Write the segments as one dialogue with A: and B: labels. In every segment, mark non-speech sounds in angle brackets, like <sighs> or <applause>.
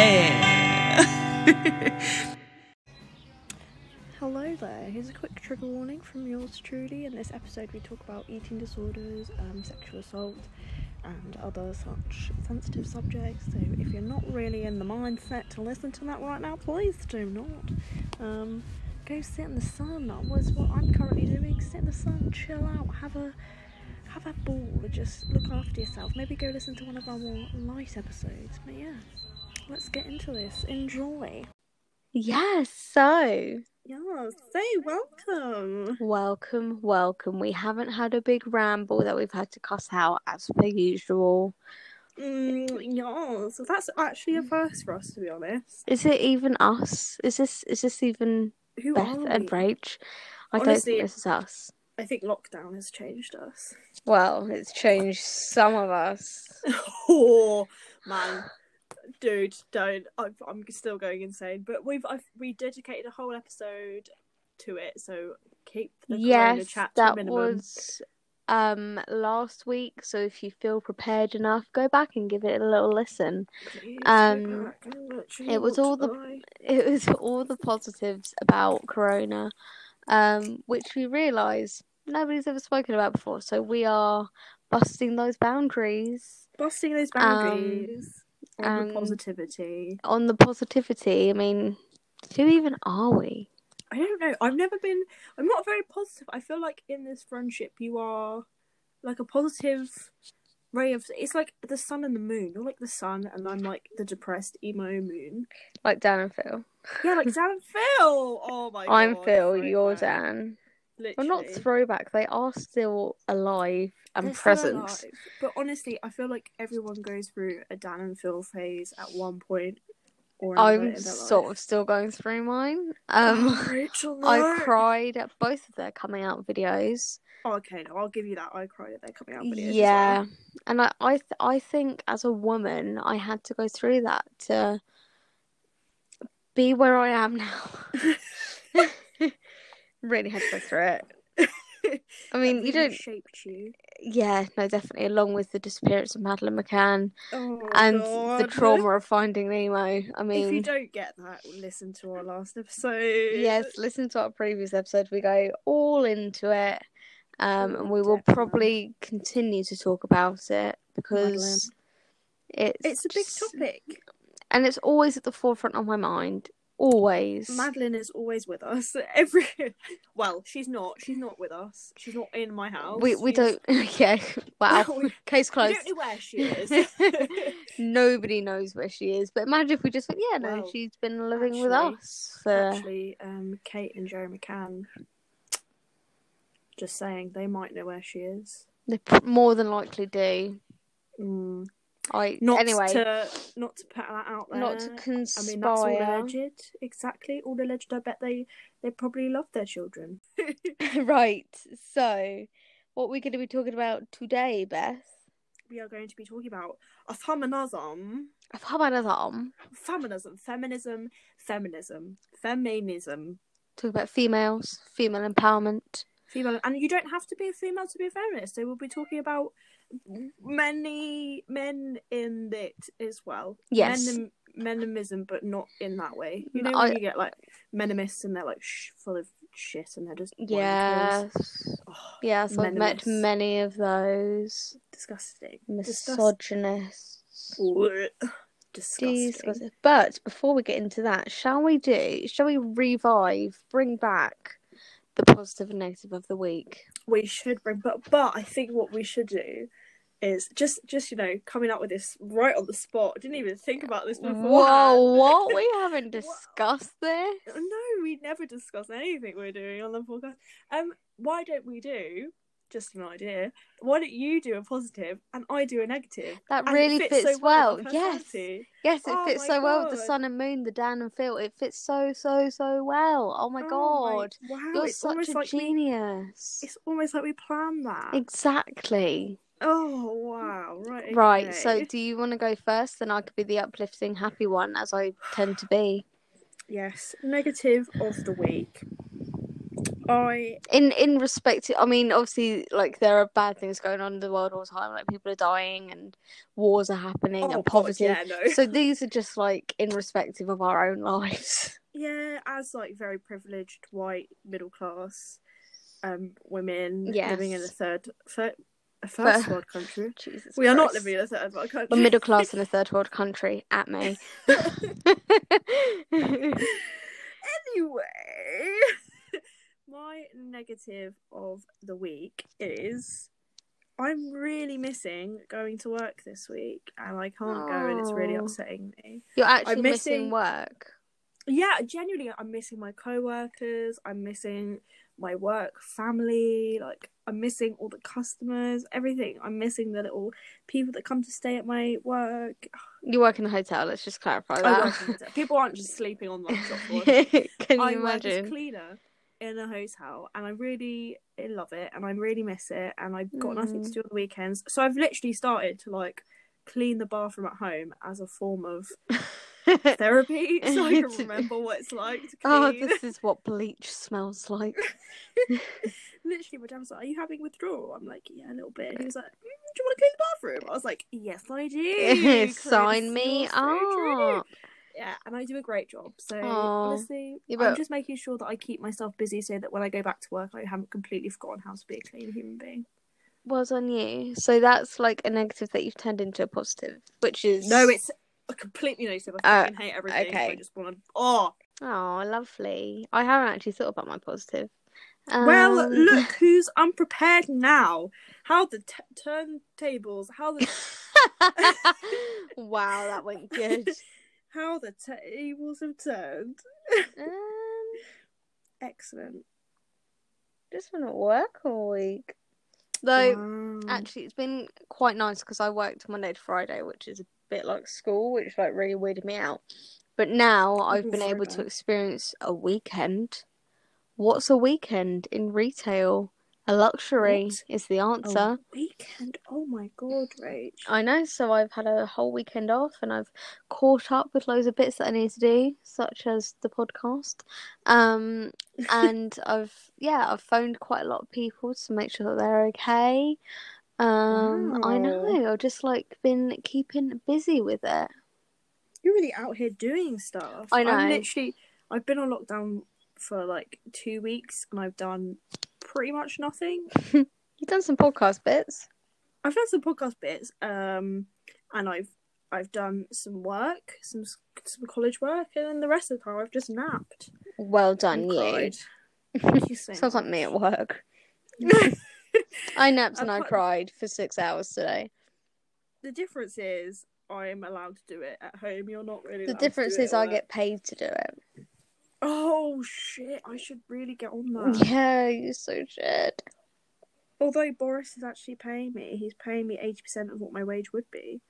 A: Yeah. <laughs>
B: Hello there, here's a quick trigger warning from yours truly. In this episode, we talk about eating disorders, um, sexual assault, and other such sensitive subjects. So, if you're not really in the mindset to listen to that right now, please do not. Um, go sit in the sun. That was what I'm currently doing. Sit in the sun, chill out, have a have a ball, just look after yourself. Maybe go listen to one of our more light episodes. But yeah, let's get into this. Enjoy.
C: Yes, so
B: Yeah, say welcome.
C: welcome, welcome. We haven't had a big ramble that we've had to cuss out as per usual.
B: Mm, yeah, so that's actually a first for us, to be honest.
C: Is it even us? Is this is this even
B: Who
C: Beth and? Rach? I don't
B: Honestly-
C: think this is us.
B: I think lockdown has changed us.
C: Well, it's changed some of us. <laughs>
B: oh man, dude, don't. I'm, I'm still going insane. But we've I've, we dedicated a whole episode to it, so keep the
C: yes,
B: chat
C: that
B: minimum.
C: was um last week. So if you feel prepared enough, go back and give it a little listen.
B: Please
C: um,
B: go back and literally
C: it was all the- <laughs> it was all the positives about Corona, um, which we realise nobody's ever spoken about before. So we are busting those boundaries
B: busting those
C: um,
B: boundaries on the
C: um,
B: positivity.
C: on the positivity. I mean, who even are we?
B: I don't know. I've never been. I'm not very positive. I feel like in this friendship, you are like a positive ray of. It's like the sun and the moon. You're like the sun, and I'm like the depressed emo moon.
C: Like Dan and Phil.
B: Yeah, like Dan and Phil. Oh my <laughs> god.
C: I'm Phil. You're. Dan.
B: Literally.
C: Well, not throwback. They are still alive and
B: They're
C: present.
B: alive. But honestly, I feel like everyone goes through a Dan and Phil phase at one point or
C: I'm sort
B: life.
C: of still going through mine.
B: Oh,
C: Um, <laughs>
B: Rachel,
C: I cried at both of their coming out videos.
B: Oh, okay, no, I'll give you that. I cried at their coming out videos. as
C: Yeah,
B: well.
C: and I I th- I think as a woman, I had to go through that to be where I am now. <laughs> <laughs> really had to go through it. <laughs> I mean, you don't.
B: shaped you.
C: Yeah, no, definitely. Along with the disappearance of Madeleine McCann
B: Oh,
C: and the trauma of finding Nemo. I mean,
B: If you don't get that, listen to our last episode.
C: yes, listen to our previous episode. We go all into it, um,
B: Oh,
C: and we will
B: definitely.
C: probably continue to talk about it because it's
B: It's a big
C: just-
B: topic.
C: and it's always at the forefront of my mind. Always.
B: Madeleine is always with us. <laughs> Every well, she's not. She's not with us. She's not in my house.
C: we we
B: She's-
C: don't. <laughs> Yeah. Wow.
B: Well, <laughs> we-
C: Case
B: We
C: closed.
B: don't know where she is.
C: Nobody knows where she is. But imagine if we just went, yeah, no,
B: Well,
C: she's been living with us. For...
B: Actually, um, Kate and Gerry McCann. Just saying, they might know where she is.
C: They more than likely do.
B: Mm.
C: I
B: Not
C: anyway,
B: to not to put that out there.
C: not to conspire.
B: I mean, that's all alleged. Exactly, all alleged. I bet they they probably love their children. <laughs> <laughs>
C: right. So, what we're going to be talking about today, Beth?
B: we are going to be talking about a feminism,
C: Feminism.
B: feminism, feminism, feminism, feminism,
C: Talk about females, female empowerment.
B: female. And you don't have to be a female to be a feminist. So we'll be talking about many men in it as well.
C: Yes.
B: Menim- menimism, but not in that way. You know
C: I-
B: when you get like menimists and they're like sh- full of shit and they're just.
C: Yes.
B: Oh,
C: Yes, I've met many of those
B: disgusting.
C: Misogynists.
B: Disgusting.
C: Disgusting. But before we get into that, shall we do? Shall we revive, bring back the positive and negative of the week?
B: we should bring but but I think what we should do is just just you know coming up with this right on the spot. I didn't even think about this before.
C: Whoa! <laughs> What? We haven't discussed this.
B: No, we never discuss anything we're doing on the podcast. Um, why don't we do just an idea? Why don't you do a positive and I do a negative?
C: That
B: And
C: really
B: fits
C: fits,
B: so well.
C: well. Yes, yes, it
B: Oh
C: fits
B: my
C: so well with the sun and moon, the Dan and Phil. It fits so so so well. Oh my
B: Oh
C: god,
B: wow!
C: you're
B: it's
C: such
B: almost
C: a
B: like we,
C: genius.
B: it's almost like we planned that.
C: Exactly.
B: Oh wow! Right.
C: Right. So, do you want to go first? Then I could be the uplifting, happy one, as I tend to be.
B: Yes, negative of the week. I
C: in in respect to, I mean, obviously, like there are bad things going on in the world all the time. Like people are dying and wars are happening
B: oh
C: and
B: God,
C: poverty.
B: yeah, no.
C: So <laughs> these are just like in respective of our own lives. <laughs>
B: yeah, as like very privileged white middle class um women
C: Yes.
B: living in a third, third a first
C: Fir-
B: world country. <laughs>
C: Jesus,
B: We are not living in a third world country.
C: We're middle class <laughs> in a third world country. At me. <laughs>
B: anyway, my negative of the week is I'm really missing going to work this week, and I can't go, and it's really upsetting me.
C: You're actually
B: I'm
C: missing...
B: missing-
C: work.
B: Yeah, genuinely, I'm missing my co-workers. I'm missing my work family. Like, I'm missing all the customers, everything. I'm missing the little people that come to stay at my work.
C: You work in a hotel. Let's just clarify that.
B: work in hotel. People aren't just sleeping on the shop <laughs> floor.
C: Can you
B: I work as
C: imagine?
B: cleaner in a hotel, and I really love it, and I really miss it, and I've got nothing to
C: Mm.
B: do on the weekends. So I've literally started to like clean the bathroom at home as a form of <laughs> <laughs> therapy, so I can remember what it's like to
C: oh, this is what bleach smells like. <laughs>
B: literally, my dad was like, "Are you having withdrawal?" I'm like, "Yeah, a little bit." And he was like, mm, "Do you want to clean the bathroom?" I was like, "Yes, I do." <laughs>
C: Sign me
B: you're so true."
C: up.
B: Yeah, and I do a great job. So
C: Aw.
B: honestly,
C: Yeah,
B: I'm just making sure that I keep myself busy so that when I go back to work, I haven't completely forgotten how to be a clean human being.
C: Well done, you. So that's like a negative that you've turned into a positive, which is
B: No, it's a completely negative. I
C: Uh,
B: hate everything. so I just want to. Oh,
C: oh lovely. I haven't actually thought about my positive.
B: well,
C: Um,
B: look <laughs> who's unprepared now. How the t- turntables, how the <laughs>
C: wow, that went good. <laughs>
B: how the tables have turned.
C: um,
B: Excellent.
C: just been at work all week. Though
B: Wow.
C: actually, it's been quite nice because I worked Monday to Friday, which is a bit like school, which like really weirded me out. But now I've been able to experience a weekend. What's a weekend in retail? A luxury
B: What?
C: is the
B: A
C: answer.
B: weekend. Oh my god, Rach.
C: I know, so I've had a whole weekend off and I've caught up with loads of bits that I need to do, such as the podcast. Um, <laughs> and I've yeah, I've phoned quite a lot of people to make sure that they're okay. Um, I know, I've just like been keeping busy with it.
B: You're really out here doing stuff.
C: I know.
B: I'm literally. I've been on lockdown for like two weeks, and I've done pretty much nothing. <laughs>
C: You've done some podcast bits.
B: I've done some podcast bits, um, and I've I've done some work, some some college work, and then the rest of the time I've just napped.
C: Well done,
B: and
C: you.
B: cried. Thank <laughs> you so
C: Sounds like me at work. <laughs> I napped and I cried for six hours today.
B: the difference is I'm allowed to do it at home. You're not really.
C: The difference is I get paid to do it.
B: Oh shit! I should really get on that. <laughs>
C: Yeah, you so should.
B: Although Boris is actually paying me, he's paying me eighty percent of what my wage would be.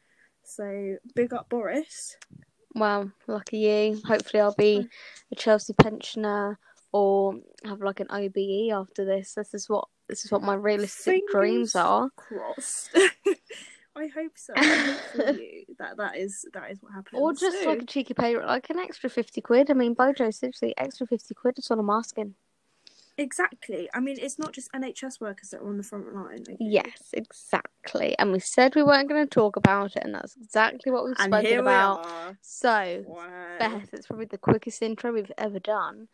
B: So big up Boris.
C: Well, lucky you. Hopefully, I'll be a Chelsea pensioner or have like an OBE after this. This is what this is what my realistic dreams are.
B: Crossed. <laughs> I hope so. I hope for <laughs> you that that is that is what happens.
C: Or just
B: So,
C: like a cheeky pay, like an extra fifty quid. I mean, Bojo, seriously, extra fifty quid is all I'm asking.
B: exactly. I mean, it's not just NHS workers that are on the front line. okay?
C: Yes, exactly. And we said we weren't going to talk about it, and that's exactly what we've
B: And
C: spoken
B: here
C: about.
B: we are.
C: So,
B: Wow.
C: Beth, it's probably the quickest intro we've ever done.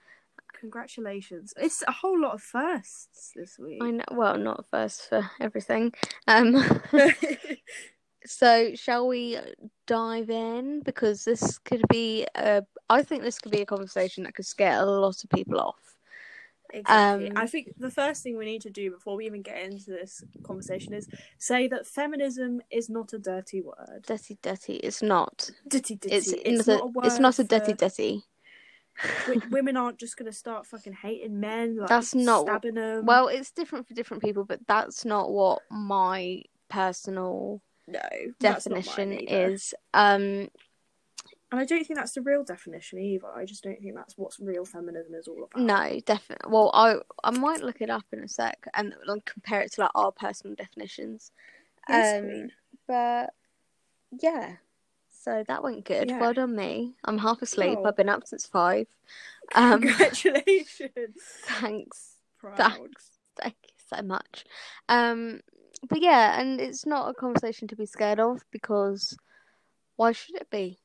B: Congratulations. It's a whole lot of firsts this week.
C: I know. Well, not first for everything. Um. <laughs> <laughs> So, shall we dive in? Because this could be a. I think this could be a conversation that could scare a lot of people off.
B: Exactly.
C: Um,
B: I think the first thing we need to do before we even get into this conversation is say that feminism is not a dirty word.
C: Dirty, dirty. It's not.
B: Ditty, ditty.
C: It's,
B: It's,
C: not.
B: not a
C: a,
B: word.
C: it's not a dirty,
B: for-
C: dirty.
B: Women aren't just going to start fucking hating men. Like,
C: That's not-
B: stabbing them.
C: Well, it's different for different people, but that's not what my personal
B: no, that's not mine
C: definition is. Um,
B: and I don't think that's the real definition either. I just don't think that's what real feminism is all about.
C: no, definitely. Well, I I might look it up in a sec and like, compare it to like our personal definitions.
B: Yes,
C: um, but yeah, so that went good.
B: Yeah.
C: Well done, me. I'm half asleep.
B: Oh.
C: I've been up since five. Um,
B: Congratulations. <laughs>
C: thanks.
B: proud.
C: Thanks. Thank you so much. Um, but yeah, and it's not a conversation to be scared of because why should it be?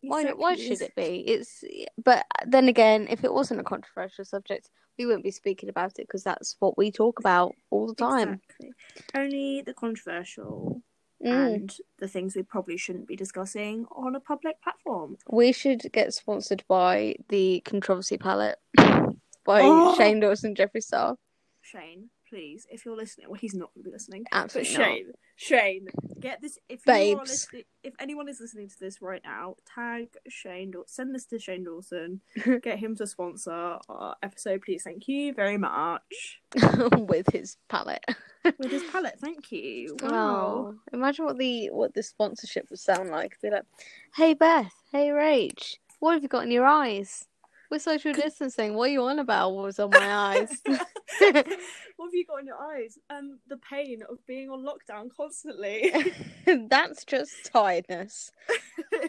C: Why not? Why should it be? It's but then again, if it wasn't a controversial subject, we wouldn't be speaking about it because that's what we talk about all the time.
B: Exactly. Only the controversial
C: Mm.
B: and the things we probably shouldn't be discussing on a public platform.
C: We should get sponsored by the Controversy Palette <coughs> by
B: Oh.
C: Shane Dawson, Jeffree Star.
B: Shane, please, if you're listening, well, he's not going to be listening.
C: Absolutely
B: but
C: not.
B: Shane, Shane, get this. If you are
C: Babes.
B: if anyone is listening to this right now, tag Shane. Send this to Shane Dawson. <laughs> get him to sponsor our episode, please. Thank you very much. <laughs>
C: with his palette. <laughs>
B: With his palette, thank you. Wow.
C: Oh, imagine what the what the sponsorship would sound like. Be like, "Hey Beth, hey Rach, what have you got in your eyes? We're social distancing. What are you on about? What was on my eyes?" <laughs> <laughs>
B: what have you got in your eyes? Um, the pain of being on lockdown constantly. <laughs>
C: That's just tiredness.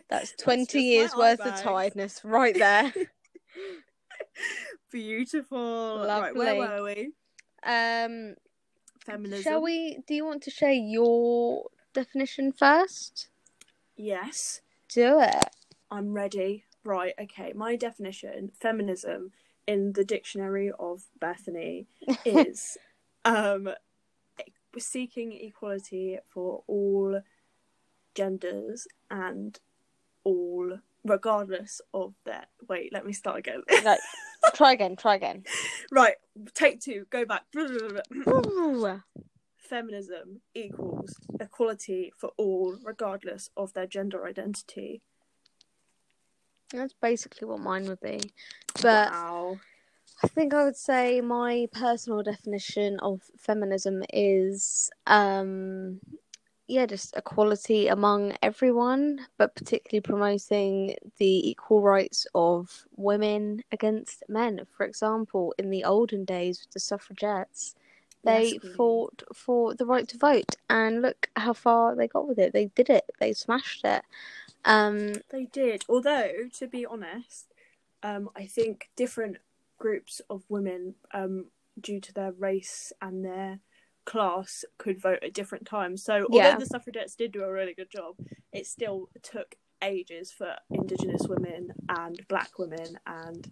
C: That's twenty
B: my
C: years worth of tiredness right there.
B: Beautiful. Right,
C: Lovely.
B: where were we?
C: Um,
B: Feminism.
C: shall we? Do you want to share your definition first?
B: Yes,
C: Do it.
B: I'm ready. Right, okay. My definition, feminism, in the dictionary of Bethany, <laughs> is um, seeking equality for all genders and all, regardless of their. Wait, let me start again.
C: Right. <laughs> try again. Try again.
B: right, take two. Go back. Feminism equals equality for all, regardless of their gender identity.
C: That's basically what mine would be. But
B: wow.
C: I think I would say my personal definition of feminism is um yeah, just equality among everyone, but particularly promoting the equal rights of women against men. For example, in the olden days with the suffragettes, they
B: Yes,
C: fought for the right to vote and look how far they got with it. They did it. They smashed it. Um
B: They did. Although, to be honest, um, I think different groups of women, um, due to their race and their class, could vote at different times. So, although
C: Yeah.
B: the suffragettes did do a really good job, it still took ages for Indigenous women and Black women and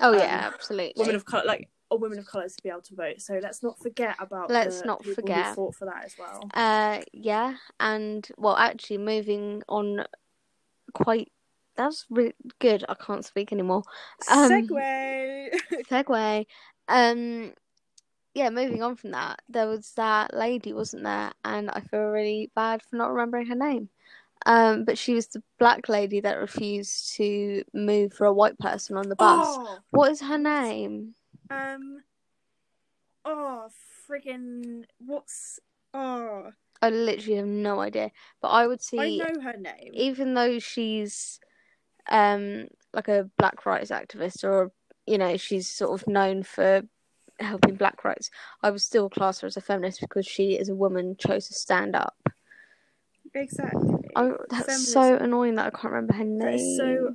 C: oh
B: Um,
C: yeah, absolutely.
B: women of color, like or women of color, to be able to vote. So let's not forget about
C: Let's not forget.
B: who fought for that as well.
C: Uh, yeah, and well, actually, moving on, quite. That's really good. I can't speak anymore. Um,
B: Segway. <laughs>
C: Segue. Um, yeah, moving on from that, there was that lady, wasn't there? And I feel really bad for not remembering her name. Um, but she was the black lady that refused to move for a white person on the bus.
B: Oh,
C: What is her name?
B: Um. Oh, friggin' what's? Oh,
C: I literally have no idea. But I would see.
B: I know her name.
C: even though she's um like a black rights activist or you know she's sort of known for helping black rights i would still class her as a feminist because she as a woman chose to stand up
B: Exactly.
C: I, that's so annoying that i can't remember her name
B: is so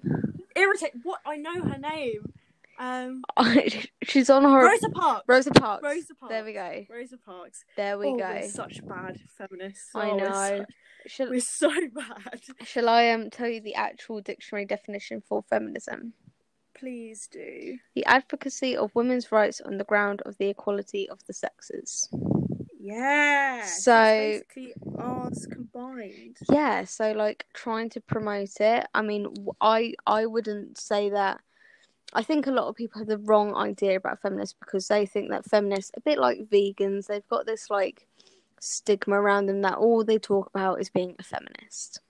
B: irritating. What? I know her name. Um, <laughs>
C: she's on her
B: Rosa Parks.
C: rosa parks
B: Rosa Parks.
C: there we go
B: Rosa Parks.
C: there we
B: oh,
C: go
B: We're such bad feminists.
C: i
B: Oh, we're
C: know
B: so-
C: shall,
B: We're so bad. <laughs>
C: shall i um tell you the actual dictionary definition for feminism
B: Please do.
C: the advocacy of women's rights on the ground of the equality of the sexes
B: Yeah.
C: So-
B: basically ours combined.
C: yeah so like trying to promote it i mean I I wouldn't say that i think a lot of people have the wrong idea about feminists because they think that feminists a bit like vegans they've got this like stigma around them that all they talk about is being a feminist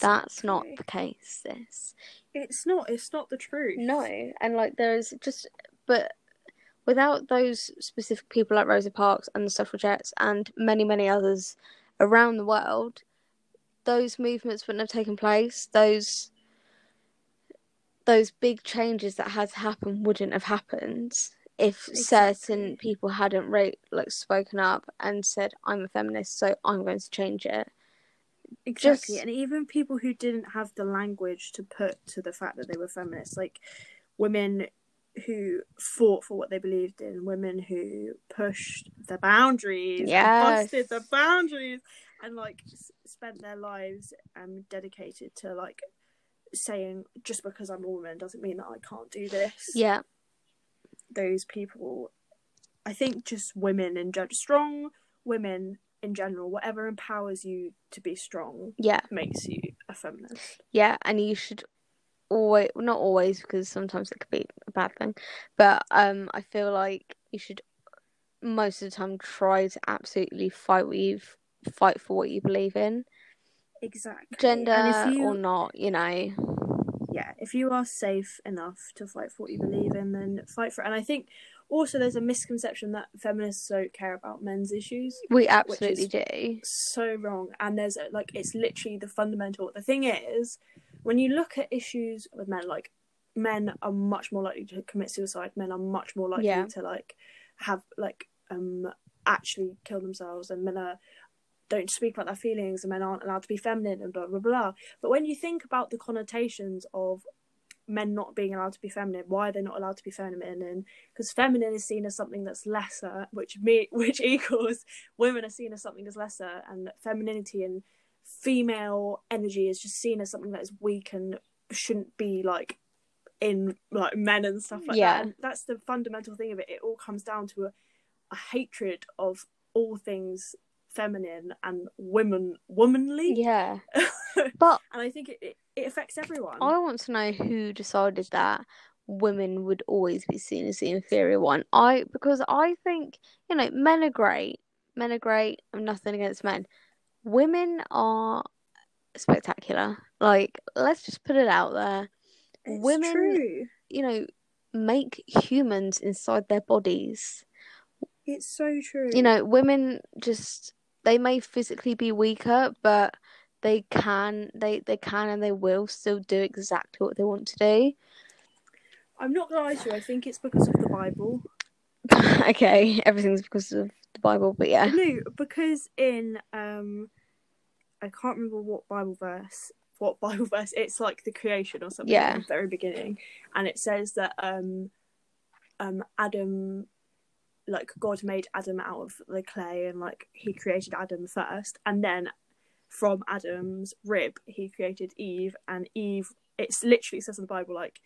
C: that's not the case this
B: It's not. It's not the truth.
C: no and like there's just but without those specific people like rosa parks and the suffragettes and many many others around the world those movements wouldn't have taken place those those big changes that had to happen wouldn't have happened if certain people hadn't ra- like spoken up and said i'm a feminist so i'm going to change it
B: Exactly,
C: Just-
B: and even people who didn't have the language to put to the fact that they were feminists, like women who fought for what they believed in, women who pushed the boundaries,
C: Yes.
B: busted the boundaries, and like spent their lives um dedicated to like saying just because I'm a woman doesn't mean that I can't do this.
C: Yeah.
B: Those people, I think, just women in general, strong women in general, whatever empowers you to be strong
C: Yeah.
B: makes you a feminist.
C: Yeah, and you should always, not always, because sometimes it could be a bad thing, but um, I feel like you should most of the time try to absolutely fight what you fight for what you believe in,
B: Exactly.
C: gender
B: you,
C: or not, you know.
B: yeah, if you are safe enough to fight for what you believe in, then fight for it. And I think also there's a misconception that feminists don't care about men's issues.
C: We absolutely do.
B: So wrong. And there's a, like it's literally the fundamental. The thing is, when you look at issues with men, like men are much more likely to commit suicide. Men are much more likely
C: Yeah.
B: to like have like um actually kill themselves, and men are don't speak about their feelings, and men aren't allowed to be feminine, and blah blah blah. But when you think about the connotations of men not being allowed to be feminine, why are they not allowed to be feminine? And because feminine is seen as something that's lesser, which me <laughs> which equals women are seen as something that's lesser, and femininity and female energy is just seen as something that is weak and shouldn't be like in like men and stuff like
C: Yeah.
B: that. And that's the fundamental thing of it. It all comes down to a, a hatred of all things feminine and women womanly.
C: Yeah. <laughs> But
B: and I think it, it, it affects everyone.
C: I want to know who decided that women would always be seen as the inferior one. I because I think, you know, men are great. Men are great. I'm nothing against men. Women are spectacular. Like, let's just put it out there.
B: It's
C: women-
B: true.
C: You know, make humans inside their bodies.
B: It's so true.
C: You know, women just they may physically be weaker, but they can they they can and they will still do exactly what they want to do.
B: I'm not gonna lie to you. I think it's because of the Bible. <laughs>
C: okay, everything's because of the Bible, but yeah.
B: No, because in um, I can't remember what Bible verse. What <laughs> Bible verse? It's like the creation or something.
C: Yeah.
B: At the very beginning, and it says that um, um, Adam, like God made Adam out of the clay, and like He created Adam first, and then from Adam's rib He created Eve, and Eve. It's literally says in the Bible like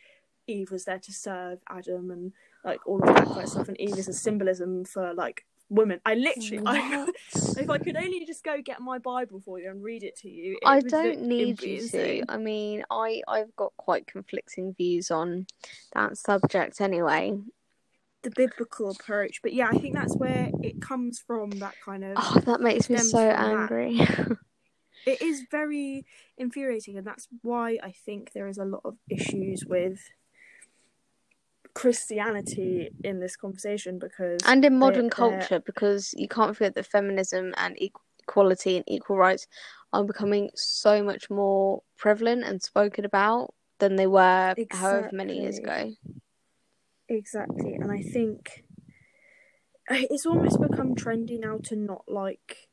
B: Eve was there to serve Adam and like all of that kind of stuff, and Eve is a symbolism for like women. I literally, I, <laughs> if I could only just go get my Bible for you and read it to you, it
C: I don't need
B: it'd
C: you to. I mean, I I've got quite conflicting views on that subject anyway.
B: The biblical approach, but yeah, I think that's where it comes from. That kind of
C: Oh, that makes me so angry. <laughs>
B: it is very infuriating, and that's why I think there is a lot of issues with Christianity in this conversation because
C: and in modern culture, because you can't forget that feminism and equality and equal rights are becoming so much more prevalent and spoken about than they were however many years ago.
B: Exactly, and I think it's almost become trendy now to not like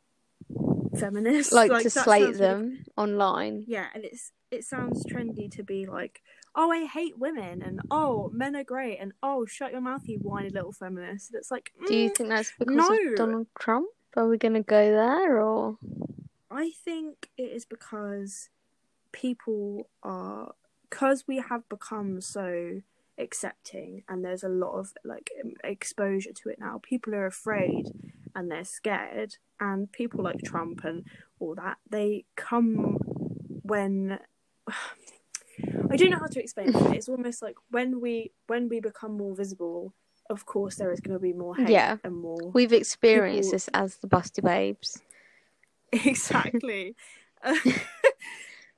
B: feminists,
C: Like, to
B: that
C: slate them online.
B: Yeah, and it's it sounds trendy to be like, oh, I hate women, and oh, men are great, and oh, shut your mouth, you whiny little feminist. And it's like,
C: Do you
B: mm,
C: think that's because
B: no.
C: of Donald Trump? Are we going to go there or?
B: I think it is because people are because we have become so accepting and there's a lot of like exposure to it now people are afraid and they're scared and people like Trump and all that they come when <sighs> I don't know how to explain it it's almost like when we when we become more visible of course there is going to be more hate
C: Yeah.
B: and more
C: We've experienced
B: People-
C: this as the Busty Babes. <laughs> <laughs>
B: exactly <laughs>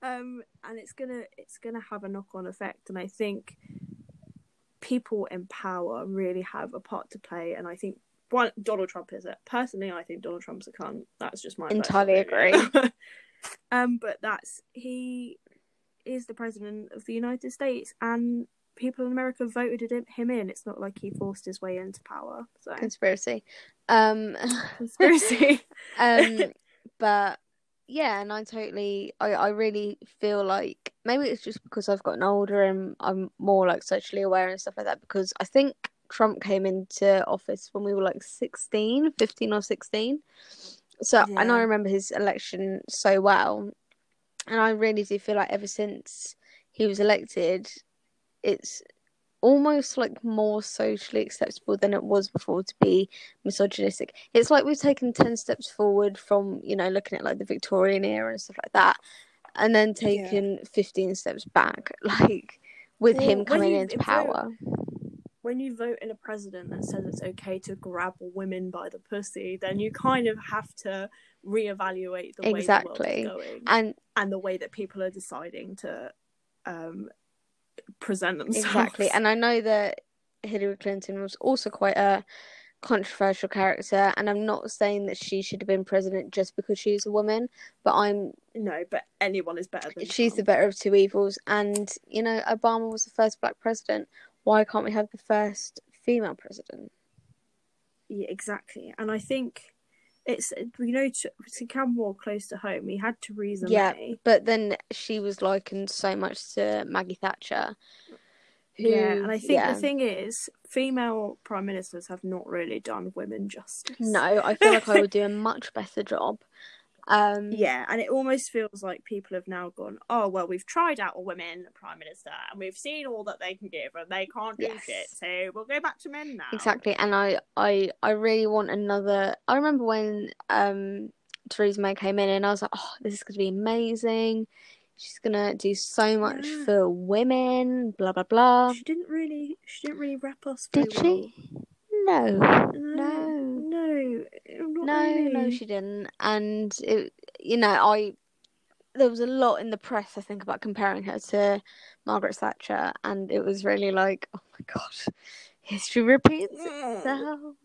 B: um and it's gonna it's gonna have a knock-on effect and i think people in power really have a part to play and i think one donald trump is it. Personally i think donald trump's a cunt. That's just my
C: Entirely
B: opinion. <laughs> um but that's he is the president of the united states and people in america voted him- him in. It's not like he forced his way into power so.
C: Conspiracy. Um, <laughs>
B: conspiracy.
C: Um, <laughs> but yeah, and I totally, I, I really feel like maybe it's just because I've gotten older and I'm more like socially aware and stuff like that. Because I think Trump came into office when we were like 16, 15 or 16. So, and I remember his election so well. And I really do feel like ever since he was elected, it's almost like more socially acceptable than it was before to be misogynistic. It's like we've taken 10 steps forward from, you know, looking at like the Victorian era and stuff like that, and then taken 15 steps back, <laughs> like with
B: Well,
C: him coming
B: you
C: into power.
B: when you vote in a president that says it's okay to grab women by the pussy, then you kind of have to reevaluate the
C: Exactly.
B: way the world is going
C: And
B: and the way that people are deciding to um, present themselves.
C: exactly, and I know that Hillary Clinton was also quite a controversial character, and I'm not saying that she should have been president just because she's a woman, but I'm
B: no, but anyone is better than
C: she's the better of two evils. And you know, Obama was the first black president. Why can't we have the first female president?
B: Yeah, exactly. And I think it's you know to, to come more close to home. We had Theresa
C: Yeah,
B: May.
C: But then she was likened so much to Maggie Thatcher. Who,
B: yeah, and I think
C: yeah.
B: the thing is, female prime ministers have not really done women justice.
C: No, I feel like I would do a <laughs> much better job. Um,
B: Yeah, and it almost feels like people have now gone, oh well, we've tried out a women prime minister, and we've seen all that they can give, and they can't do
C: Yes.
B: shit, so we'll go back to men now.
C: Exactly, and I, I, I really want another. I remember when um Theresa May came in, and I was like, "Oh, this is going to be amazing. She's gonna do so much
B: Yeah.
C: for women." Blah blah blah.
B: She didn't really, she didn't really wrap us.
C: Did she? No, no,
B: no,
C: no,
B: really.
C: no, she didn't. And it, you know, I there was a lot in the press, I think, about comparing her to Margaret Thatcher, and it was really like, oh my god, history repeats
B: Mm.
C: itself.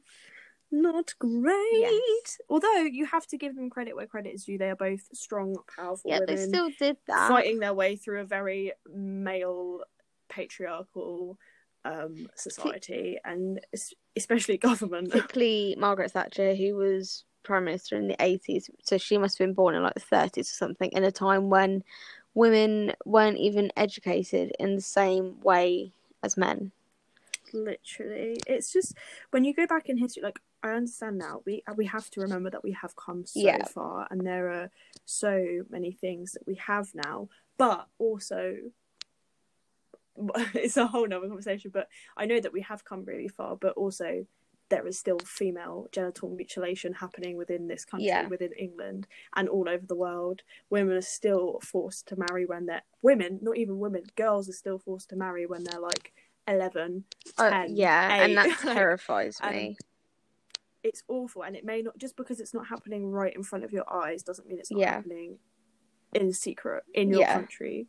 B: Not great.
C: Yes.
B: Although you have to give them credit where credit is due. They are both strong, powerful
C: Yeah,
B: women
C: they still did that.
B: fighting their way through a very male, patriarchal um, society, and especially <laughs> government.
C: Particularly Margaret Thatcher, who was prime minister in the 80s, so she must have been born in like the 30s or something, in a time when women weren't even educated in the same way as men.
B: Literally, it's just when you go back in history. Like I understand now, we we have to remember that we have come so
C: Yeah.
B: far, and there are so many things that we have now. But also, <laughs> it's a whole nother conversation. But I know that we have come really far. But also, there is still female genital mutilation happening within this country,
C: Yeah.
B: within England, and all over the world. Women are still forced to marry when they're women, not even women. Girls are still forced to marry when they're like eleven.
C: Oh,
B: 10,
C: yeah, and that
B: 8, <laughs> like,
C: terrifies me.
B: it's awful and it may not just because it's not happening right in front of your eyes doesn't mean it's not
C: Yeah.
B: happening in secret in your
C: Yeah.
B: country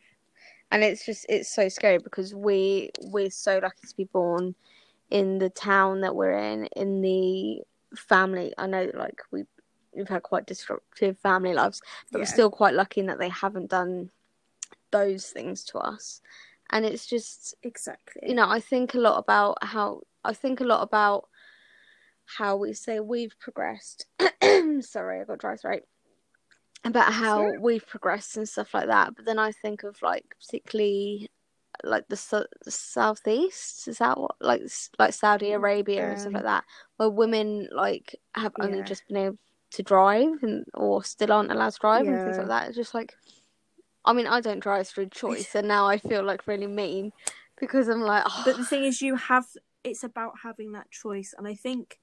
C: and it's just it's so scary because we we're so lucky to be born in the town that we're in in the family. I know like we we've had quite disruptive family lives but we're still quite lucky in that they haven't done those things to us. And it's just
B: exactly.
C: you know i think a lot about how i think a lot about how we say we've progressed. <clears throat> Sorry i got dry throat about how
B: Sure.
C: we've progressed and stuff like that but then i think of like particularly like the, the southeast is that what like like saudi arabia and stuff
B: Um,
C: like that where women like have only just been able to drive and or still aren't allowed to drive and things like that. It's just like i mean i don't drive through choice and now i feel like really mean because i'm like oh,
B: but the thing is you have it's about having that choice and i think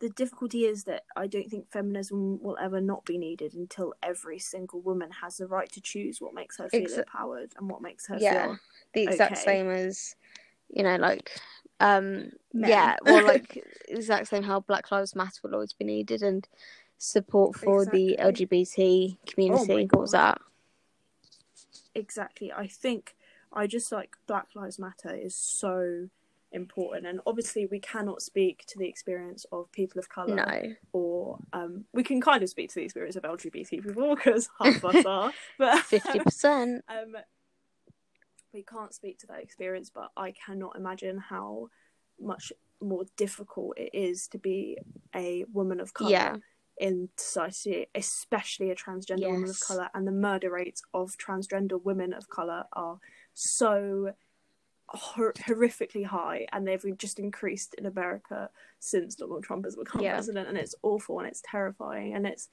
B: the difficulty is that i don't think feminism will ever not be needed until every single woman has the right to choose what makes her feel
C: Exa-
B: empowered and what makes her
C: yeah
B: feel
C: the exact
B: okay.
C: same as you know like um
B: Men.
C: yeah <laughs> well like exact same how black lives matter will always be needed and support for the lgbt community. What was that?
B: Exactly. I think i just like black lives matter is so important. And obviously we cannot speak to the experience of people of color
C: no.
B: or um we can kind of speak to the experience of lgbt people <laughs> because half of us are but <laughs>
C: 50%
B: um we can't speak to that experience but i cannot imagine how much more difficult it is to be a woman of color
C: yeah.
B: in society, especially a transgender woman of color, and the murder rates of transgender women of color are so hor- horrifically high, and they've just increased in America since Donald Trump has become
C: Yeah.
B: president, and it's awful and it's terrifying and it's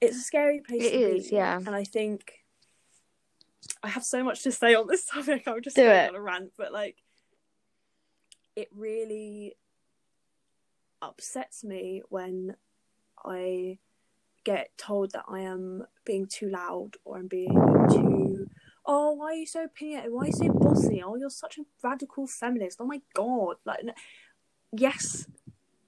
B: it's a scary place
C: It
B: to
C: is,
B: be.
C: yeah.
B: And I think I have so much to say on this <laughs> topic. I'm just
C: Do
B: going
C: it.
B: on a rant, but like it really upsets me when I get told that I am being too loud or I'm being too oh why are you so opinionated why are you so bossy? Oh you're such a radical feminist. Oh my god. Like yes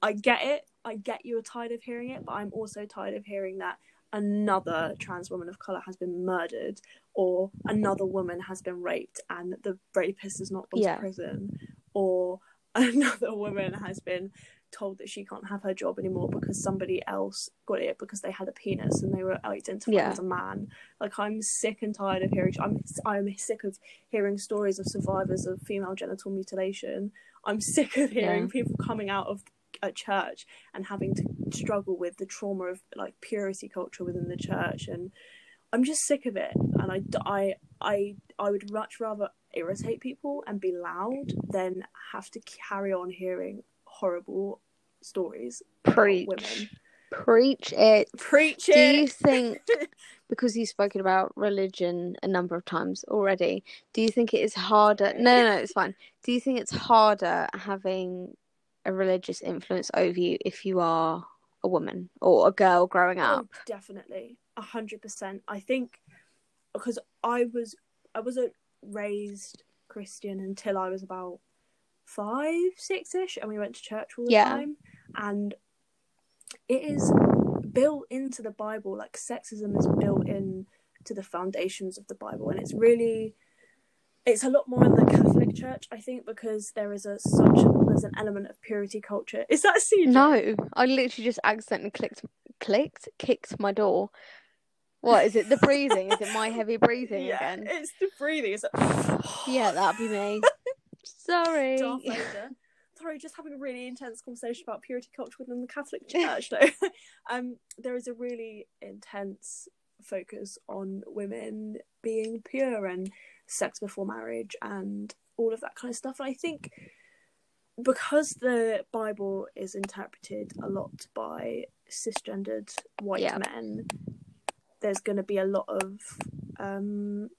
B: I get it. I get you're tired of hearing it but I'm also tired of hearing that another trans woman of color has been murdered or another woman has been raped and the rapist has not gone
C: Yeah.
B: to prison or <laughs> another woman has been told that she can't have her job anymore because somebody else got it because they had a penis and they were identified
C: Yeah.
B: as a man. Like I'm sick and tired of hearing. I'm I'm sick of hearing stories of survivors of female genital mutilation. I'm sick of hearing
C: Yeah.
B: people coming out of a church and having to struggle with the trauma of like purity culture within the church and I'm just sick of it and I, I, I, I would much rather irritate people and be loud than have to carry on hearing horrible stories
C: Preach.
B: women.
C: Preach it.
B: Preach
C: Do you think, <laughs> because you've spoken about religion a number of times already, do you think it is harder? No, no, no, it's fine. Do you think it's harder having a religious influence over you if you are a woman or a girl growing
B: Oh,
C: up?
B: definitely, a hundred percent. I think because I was I wasn't raised Christian until I was about five, six ish, and we went to church all the
C: Yeah.
B: time. And it is built into the Bible, like sexism is built in to the foundations of the Bible, and it's really it's a lot more in the Catholic Church, I think, because there is a such there's an element of purity culture. Is that a CJ?
C: No, I literally just accidentally clicked, clicked, kicked my door. What is it? The breathing? is it my heavy breathing <laughs>
B: yeah,
C: again?
B: it's the breathing. It's like, <sighs>
C: Yeah, that'd be me. Sorry.
B: Darth Vader. <laughs> Sorry, just having a really intense conversation about purity culture within the Catholic Church. though. <laughs> um, there is a really intense focus on women being pure and sex before marriage and all of that kind of stuff. And I think because the Bible is interpreted a lot by cisgendered white
C: Yeah.
B: men, there's going to be a lot of um,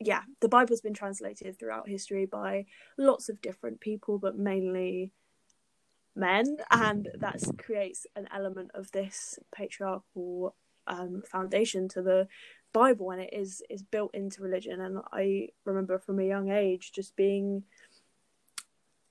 B: yeah, the Bible's been translated throughout history by lots of different people, but mainly men, and that creates an element of this patriarchal um, foundation to the Bible, and it is is built into religion. And I remember from a young age just being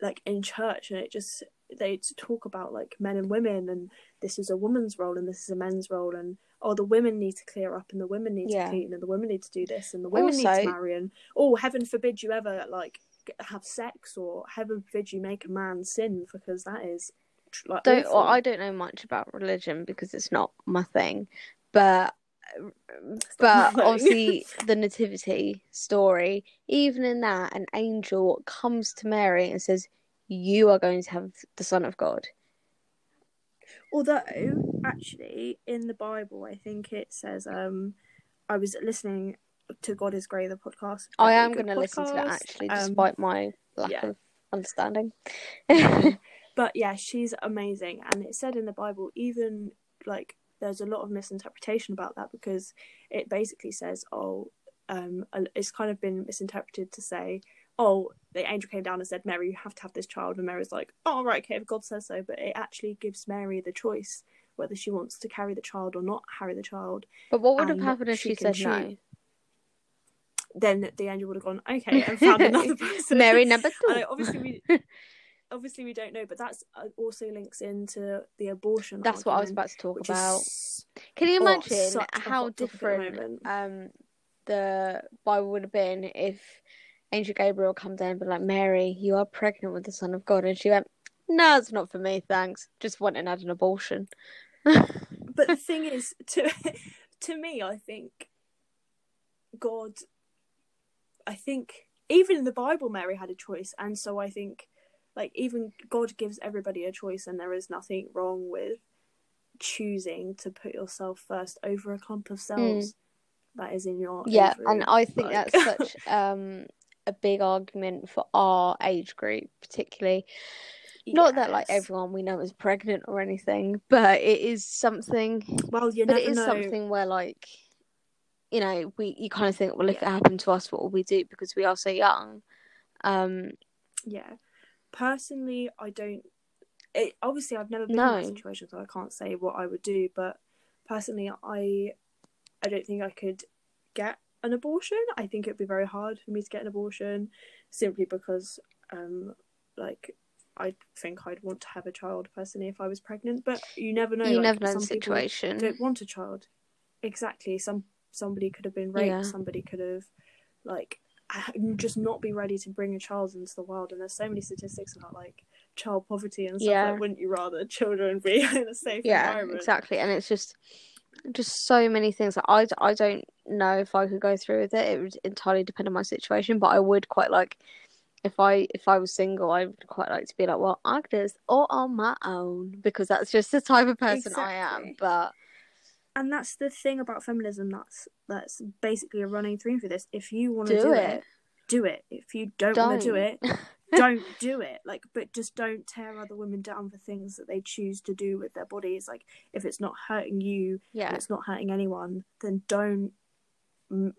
B: like in church, and it just they talk about like men and women, and this is a woman's role, and this is a men's role, and oh, the women need to clear up, and the women need
C: Yeah.
B: to clean, and the women need to do this, and the women need to marry, and oh, heaven forbid you ever like have sex, or heaven forbid you make a man sin, because that is like
C: don't
B: awful.
C: I don't know much about religion because it's not my thing, but but obviously <laughs> the nativity story, even in that, an angel comes to Mary and says, "You are going to have the Son of God."
B: Although, actually, in the Bible, I think it says, um, I was listening to God is Grey, the podcast.
C: I am going to listen to that actually,
B: um,
C: despite my lack
B: yeah.
C: of understanding. <laughs>
B: but yeah, she's amazing. And it said in the Bible, even like there's a lot of misinterpretation about that because it basically says, oh, um, it's kind of been misinterpreted to say, oh, the angel came down and said, Mary, you have to have this child. And Mary's like, oh, right, okay, if God says so. But it actually gives Mary the choice whether she wants to carry the child or not carry the child.
C: but what would have happened if
B: she
C: said no?
B: choose. Then the angel would have gone, okay, and found another <laughs> person.
C: Mary number two.
B: obviously we <laughs> obviously we don't know, but that's uh, also links into the abortion.
C: That's what I was about to talk about. Can you
B: oh,
C: imagine how
B: at the
C: different um the Bible would have been if Angel Gabriel come down and be like, Mary, you are pregnant with the Son of God, and she went, No, it's not for me, thanks. Just went and had an abortion. <laughs>
B: But the <laughs> thing is, to <laughs> to me, I think God. I think even in the Bible, Mary had a choice, and so I think, like, even God gives everybody a choice, and there is nothing wrong with choosing to put yourself first over a clump of cells that is in your
C: yeah, and I think
B: Like-
C: that's such um a big argument for our age group, particularly. Not that like everyone we know is pregnant or anything, but it is something.
B: well you
C: But it is
B: know
C: something where like, you know, we you kind of think, well, if it happened to us, what will we do? Because we are so young. Um,
B: yeah personally i don't it, obviously i've never been in that situation so i can't say what i would do but personally i i don't think i could get an abortion i think it'd be very hard for me to get an abortion simply because um like i think i'd want to have a child personally if i was pregnant but you never know
C: you
B: like,
C: never know the situation.
B: don't want a child exactly some somebody could have been raped
C: Yeah.
B: somebody could have like just not be ready to bring a child into the world and there's so many statistics about like child poverty and stuff
C: Yeah.
B: like wouldn't you rather <laughs> children be in a safe
C: yeah
B: environment
C: exactly and it's just just so many things like I, I don't know if i could go through with it it would entirely depend on my situation but i would quite like if i if i was single i would quite like to be like well i could do this all on my own because that's just the type of person i am but
B: and that's the thing about feminism that's that's basically a running theme for this. If you want to
C: do,
B: do,
C: it,
B: it. do it. If you don't, want to do it <laughs> don't do it. Like but just don't tear other women down for things that they choose to do with their bodies. Like if it's not hurting you
C: yeah.
B: and it's not hurting anyone then don't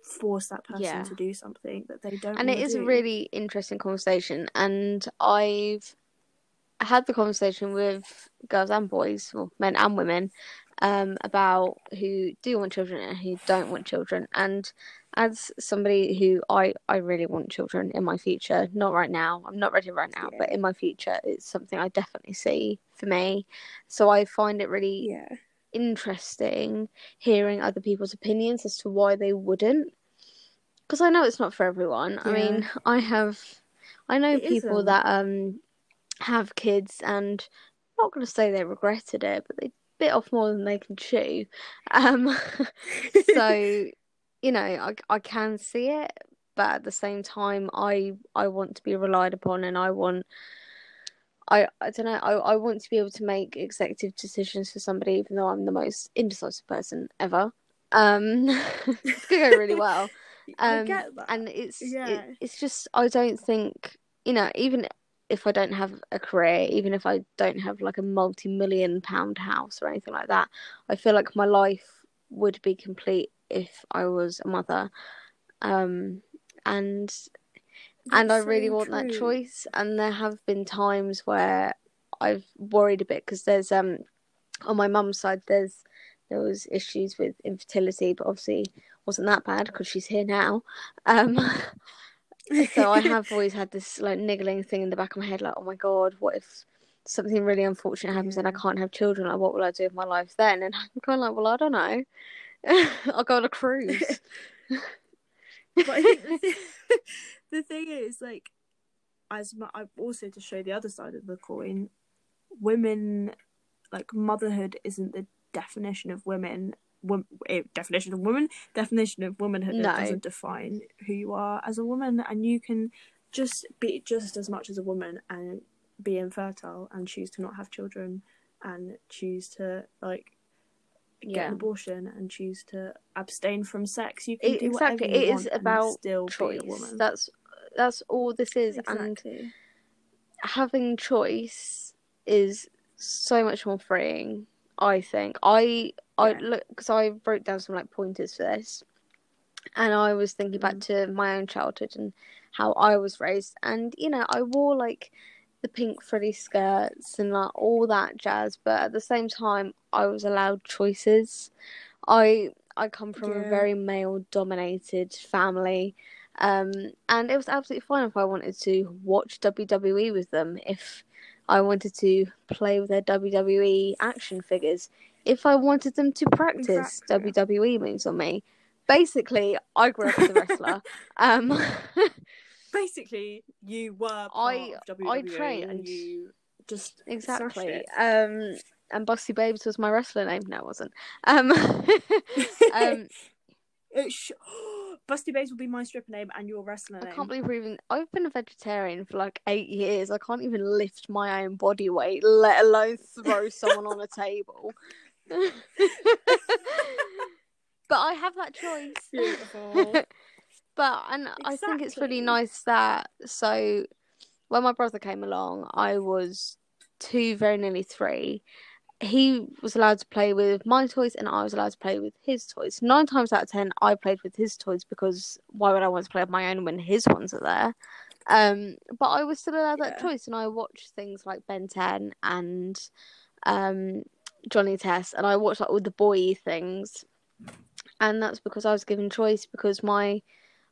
B: force that person
C: Yeah.
B: to do something that they don't
C: and it is wanna
B: a
C: really interesting conversation and i've had the conversation with girls and boys or men and women um, about who do want children and who don't want children and as somebody who I, I really want children in my future not right now i'm not ready right now
B: Yeah.
C: but in my future it's something i definitely see for me so i find it really
B: yeah
C: interesting hearing other people's opinions as to why they wouldn't. Because I know it's not for everyone. I mean, I have, I know
B: It
C: people
B: isn't.
C: that um have kids, and I'm not going to say they regretted it, but they bit off more than they can chew. Um, <laughs> so you know, I I can see it, but at the same time, I I want to be relied upon, and I want. I, I don't know. I, I want to be able to make executive decisions for somebody, even though I'm the most indecisive person ever. Um, <laughs> it's gonna go really well. <laughs>
B: I
C: Um,
B: get that
C: and it's
B: Yeah.
C: it, it's just I don't think you know even if I don't have a career, even if I don't have like a multi-million pound house or anything like that, I feel like my life would be complete if I was a mother. Um, and and I really
B: so
C: want that choice. And there have been times where I've worried a bit because there's um on my mum's side there's there was issues with infertility, but obviously wasn't that bad because she's here now. Um, <laughs> so I have always had this like niggling thing in the back of my head, like, oh my god, what if something really unfortunate happens and I can't have children? Like, what will I do with my life then? And I'm kind of like, well, I don't know. <laughs> I'll go on a cruise. <laughs> <laughs>
B: but I think the thing, <laughs> the thing is like as mu- I've also to show the other side of the coin women like motherhood isn't the definition of women wom- eh, definition of woman definition of womanhood
C: No.
B: doesn't define who you are as a woman and you can just be just as much as a woman and be infertile and choose to not have children and choose to like get
C: Yeah.
B: an abortion and choose to abstain from sex you can
C: It-
B: do
C: exactly.
B: whatever you
C: It is
B: and
C: about
B: still
C: choice.
B: be a woman
C: That's that's all this is, and
B: exactly
C: having choice is so much more freeing. I think I I
B: Yeah.
C: look because I wrote down some like pointers for this, and I was thinking back
B: Mm.
C: to my own childhood and how I was raised, and you know I wore like the pink frilly skirts and like all that jazz, but at the same time I was allowed choices. I I come from a very male dominated family. Um, and it was absolutely fine if I wanted to watch WWE with them, if I wanted to play with their WWE action figures, if I wanted them to practice
B: Exactly.
C: WWE moves on me. Basically, I grew up as a wrestler. <laughs> um, <laughs>
B: basically you were
C: I- I
B: and
C: trained.
B: you just
C: exactly. Um, and Busty Babes was my wrestler name. No, it wasn't. Um, <laughs> um, <laughs>
B: It sh- <gasps> Busty Babes will be my stripper name and your wrestler
C: I
B: name.
C: can't believe we're even. I've been a vegetarian for like eight years. I can't even lift my own body weight, let alone throw someone on a table. <laughs> but I have that choice.
B: Beautiful.
C: But and I think it's really nice that so when my brother came along, I was two, very nearly three. He was allowed to play with my toys, and I was allowed to play with his toys. Nine times out of ten, I played with his toys because why would I want to play with my own when his ones are there? Um, but I was still allowed that choice, and I watched things like Ben Ten and um, Johnny Test, and I watched like all the boy things, and that's because I was given choice because my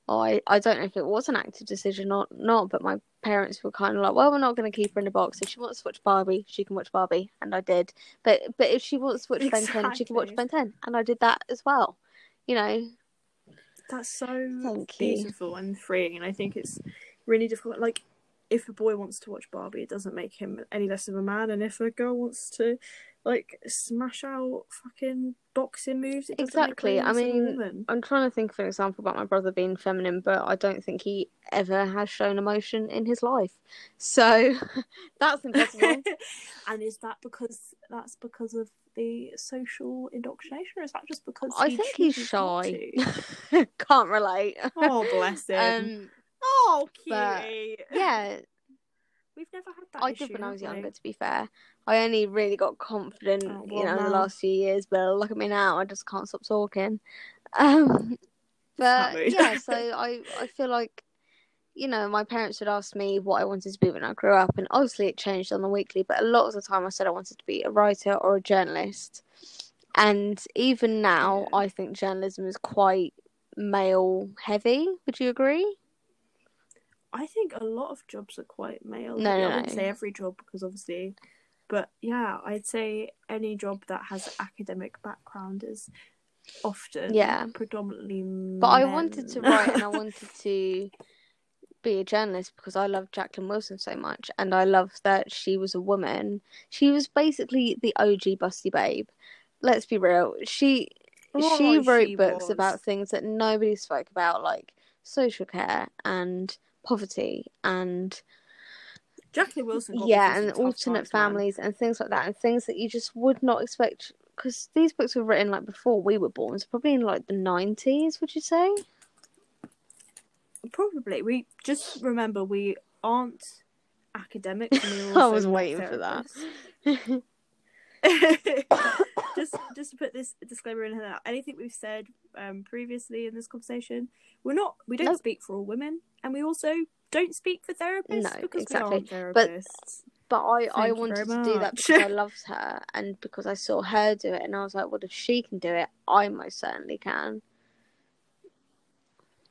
C: oh, I, I don't know if it was an active decision or not, but my parents were kind of like, well, we're not going to keep her in a box. If she wants to watch Barbie, she can watch Barbie, and I did. But but if she wants to watch Ben 10, she can watch
B: Exactly.
C: Ben 10, and I did that as well. You know,
B: That's so
C: Thank you.
B: beautiful and freeing, and I think it's really difficult. Like, if a boy wants to watch Barbie, it doesn't make him any less of a man, and if a girl wants to, like, smash out fucking boxing moves, it doesn't
C: Exactly, I
B: any less of a
C: mean. I'm trying to think of an example about my brother being feminine, but I don't think he ever has shown emotion in his life. So <laughs> that's impossible. <laughs>
B: and is that because that's because of the social indoctrination, or is that just because
C: I
B: he
C: think he's shy. <laughs> Can't relate.
B: Oh, bless him.
C: Um,
B: oh,
C: but- <laughs> yeah,
B: We've never had that.
C: I
B: issue,
C: did when I was
B: have we?
C: younger, to be fair. I only really got confident,
B: Oh,
C: you
B: well,
C: know, in the last few years, but look at me now, I just can't stop talking. Um, <laughs> but yeah, so I, I feel like, you know, my parents would ask me what I wanted to be when I grew up, and obviously it changed on the weekly, but a lot of the time I said I wanted to be a writer or a journalist. And even now,
B: Yeah.
C: I think journalism is quite male heavy. Would you agree?
B: I think a lot of jobs are quite male.
C: No,
B: I
C: no,
B: wouldn't
C: no.
B: say every job because obviously, but yeah, I'd say any job that has an academic background is often
C: Yeah.
B: predominantly.
C: But I wanted to write and I <laughs> wanted to be a journalist because I love Jacqueline Wilson so much and I love that she was a woman. She was basically the OG Busty Babe. Let's be real. She
B: Oh,
C: she wrote
B: she
C: books
B: was.
C: about things that nobody spoke about like social care and poverty and
B: Jacqueline Wilson. got
C: yeah and alternate
B: times, man.
C: families and things like that and things that you just would not expect because these books were written like before we were born so probably in like the 90s would you say
B: Probably. We just remember we aren't academics. <laughs>
C: I was waiting for that. <laughs> <laughs>
B: just just to put this disclaimer in here anything we've said um previously in this conversation we're not we don't
C: Nope.
B: speak for all women and we also don't speak for therapists
C: No,
B: because
C: exactly.
B: we aren't
C: But-
B: therapists
C: But I, I
B: Thank you
C: wanted to do that because I <laughs> loved her and because I saw her do it and I was like, well, if she can do it, I most certainly can.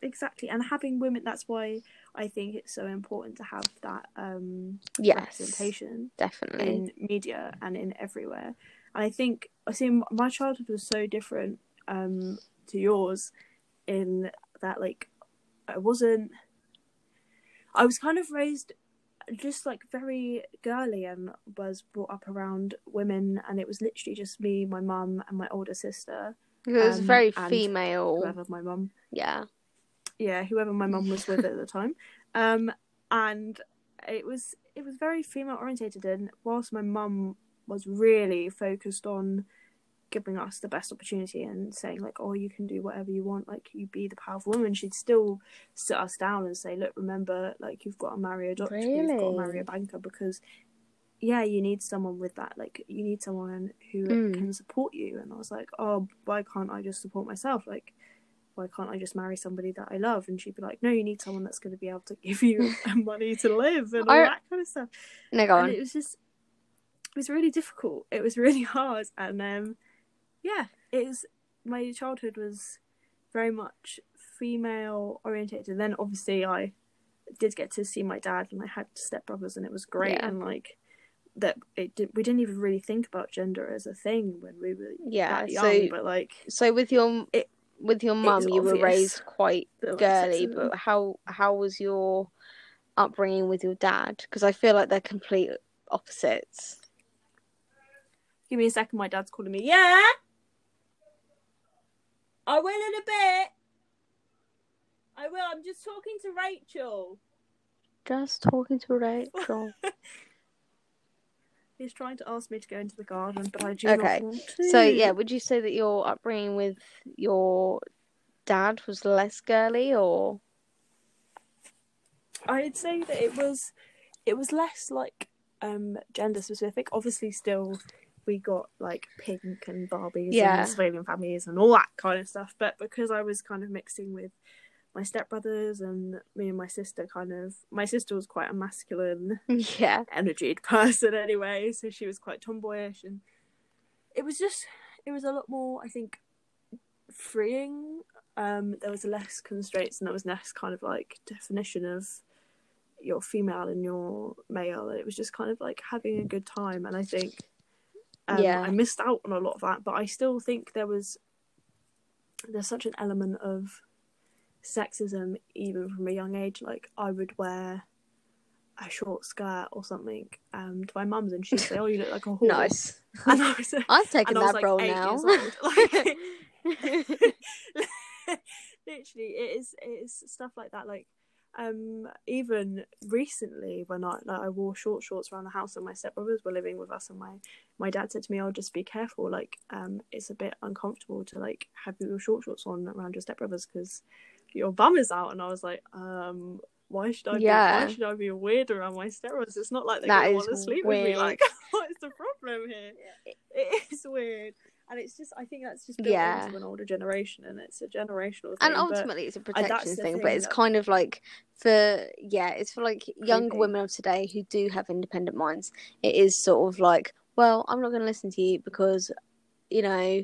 B: exactly and having women that's why i think it's so important to have that um
C: Yes,
B: representation
C: definitely.
B: in media and in everywhere. And I think I see my childhood was so different um, to yours in that like I wasn't. I was kind of raised just like very girly and was brought up around women, and it was literally just me, my mum, and my older sister,
C: It was
B: um,
C: very female.
B: whoever my mum
C: Yeah.
B: Yeah, whoever my mum was with at the time. Um, and it was it was very female orientated and whilst my mum was really focused on giving us the best opportunity and saying like, Oh, you can do whatever you want, like you be the powerful woman, she'd still sit us down and say, Look, remember, like you've got to marry a doctor, you've got to
C: Really?
B: marry a banker because yeah, you need someone with that. Like you need someone who
C: Mm.
B: can support you. And I was like, oh, why can't I just support myself? Like, why can't I just marry somebody that I love? And she'd be like, no, you need someone that's going to be able to <laughs> give you <laughs> money to live and all
C: I-
B: that kind of stuff.
C: No, go
B: And
C: on.
B: it was just, it was really difficult. It was <laughs> really hard. And um, yeah, it was, my childhood was very much female orientated. And then obviously I did get to see my dad and I had stepbrothers and it was great.
C: Yeah.
B: And like, that it did, we didn't even really think about gender as a thing when we were
C: Yeah,
B: that young,
C: so-
B: but like
C: So with your
B: It-
C: with your mum, you were raised quite
B: the,
C: girly, but how how was your upbringing with your dad? Because I feel like they're complete opposites.
B: Give me a second. My dad's calling me. Yeah. I will in a bit. I will. I'm just talking to Rachel.
C: Just talking to Rachel. <laughs>
B: He's trying to ask me to go into the garden, but I do
C: Okay.
B: not want to.
C: So yeah, would you say that your upbringing with your dad was less girly, or
B: I'd say that it was it was less like um gender specific. Obviously still we got like pink and Barbies
C: Yeah.
B: and Sylvanian Families and all that kind of stuff. But because I was kind of mixing with my stepbrothers and me and my sister kind of my sister was quite a masculine <laughs>
C: yeah,
B: energied person anyway, so she was quite tomboyish and it was just it was a lot more I think freeing. Um there was less constraints and there was less kind of like definition of your female and your male. and It was just kind of like having a good time and I think um,
C: Yeah.
B: I missed out on a lot of that, but I still think there was there's such an element of sexism even from a young age. Like I would wear a short skirt or something um, to my mum's, and she'd say, "Oh, you look like a horse."
C: nice. <laughs>
B: And I was,
C: I'm taking
B: and I was
C: that
B: like
C: role now. <laughs>
B: Like, <laughs> literally, it is it is stuff like that. Like, um, even recently when I like I wore short shorts around the house and my stepbrothers were living with us, and my my dad said to me, "Oh, just be careful. Like, um, it's a bit uncomfortable to like have your short shorts on around your stepbrothers because your bum is out." And I was like, um. Why should I be?
C: Yeah.
B: Why should I be weird around my stepbrothers? It's not like gonna want to sleep with me. Like, <laughs> what is the problem here? It is weird, and it's just I think that's just built
C: Yeah.
B: into an older generation, and it's a generational thing.
C: and ultimately it's a protection
B: that's
C: thing,
B: thing
C: but it's
B: that-
C: kind of like for yeah it's for like younger
B: Creepy.
C: women of today who do have independent minds it is sort of like well i'm not going to listen to you because you know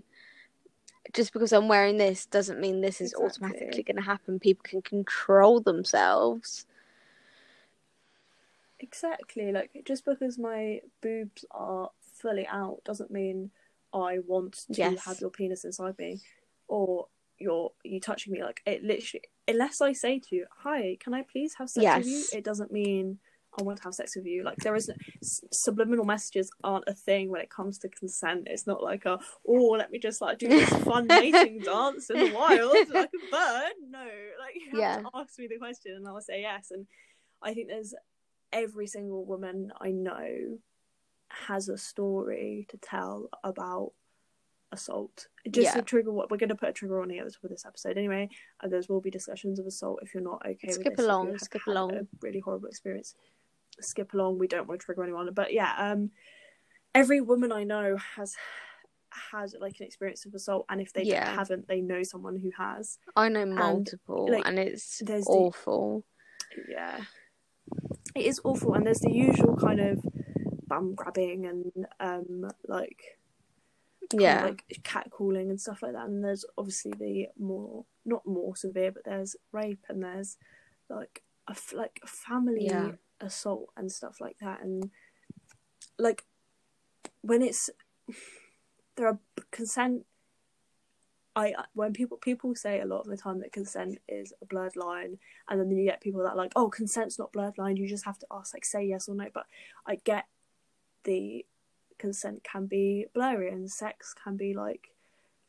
C: just because i'm wearing this doesn't mean this is
B: Exactly.
C: automatically going to happen people can control themselves
B: exactly like just because my boobs are fully out doesn't mean I want to
C: Yes.
B: have your penis inside me, or you're you touching me. Like it literally, unless I say to you, "Hi, can I please have sex with you?" It doesn't mean I want to have sex with you. Like there is s- subliminal messages aren't a thing when it comes to consent. It's not like a oh let me just like do this <laughs> fun mating dance in the wild like a bird. No, like you have
C: Yeah.
B: to ask me the question and I'll say yes. And I think there's every single woman I know has a story to tell about assault. Just
C: Yeah.
B: a trigger. What we're going to put a trigger on here for this episode anyway. Uh, and there will be discussions of assault if you're not okay with
C: Skip along, skip along.
B: A really horrible experience. Skip along. We don't want to trigger anyone, but yeah. Um, every woman I know has had like an experience of assault, and if they
C: Yeah.
B: haven't, they know someone who has.
C: i know multiple
B: like,
C: and it's
B: there's the-
C: awful
B: yeah it is awful and there's the usual kind of bum grabbing and um like of
C: yeah
B: like catcalling and stuff like that and there's obviously the more not more severe but there's rape and there's like a like family
C: Yeah.
B: Assault and stuff like that and like when it's <sighs> there are consent I when people people say a lot of the time that consent is a blurred line, and then you get people that are like, oh, consent's not blurred line. You just have to ask, like, say yes or no. But I get the consent can be blurry, and sex can be like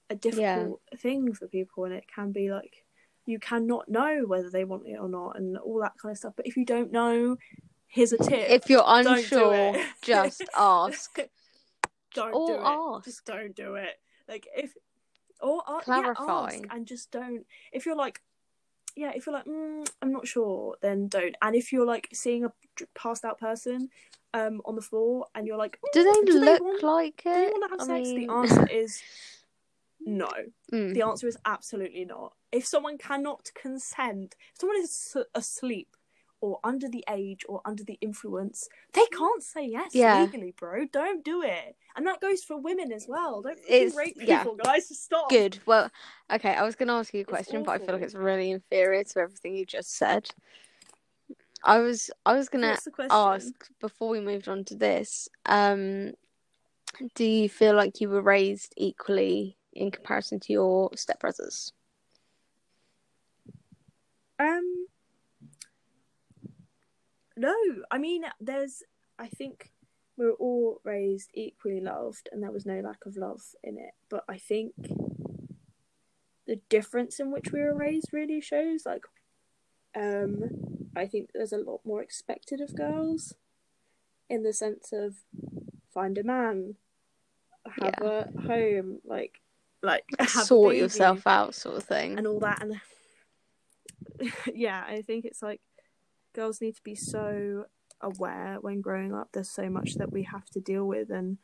B: a difficult thing for people, and it can be like you cannot know whether they want it or not, and all that kind of stuff. But if you don't know, here's a tip:
C: if you're unsure <laughs> just <laughs> ask
B: don't
C: Or
B: do it.
C: ask.
B: Just don't do it. Like if or uh,
C: Clarify.
B: Yeah, ask and just don't. If you're like, yeah, if you're like, mm, I'm not sure, then don't. And if you're like seeing a passed out person, um, on the floor, and you're like,
C: do
B: "Mm,
C: they
B: do
C: look
B: want,
C: like
B: Do
C: it
B: they want to have
C: I
B: sex?
C: mean-
B: The answer is <laughs> no.
C: Mm.
B: The answer is absolutely not. If someone cannot consent, if someone is asleep or under the age or under the influence, they can't say yes
C: Yeah.
B: legally, bro. Don't do it. And that goes for women as well. Don't
C: It's-
B: rape
C: yeah.
B: people, guys. <laughs> Stop.
C: Good. Well, okay. I was going to ask you a question, but I feel like it's really inferior to everything you just said. I was I was going to
B: What's the question?
C: ask before we moved on to this. Um, do you feel like you were raised equally in comparison to your stepbrothers?
B: Um, no, I mean, there's. I think we were all raised equally loved, and there was no lack of love in it. But I think the difference in which we were raised really shows. Like, um, I think there's a lot more expected of girls, in the sense of find a man, have a home, like like
C: Sort
B: baby
C: yourself out, sort of thing.
B: and all that. And <laughs> yeah, I think it's like girls need to be so aware when growing up. There's so much that we have to deal with, and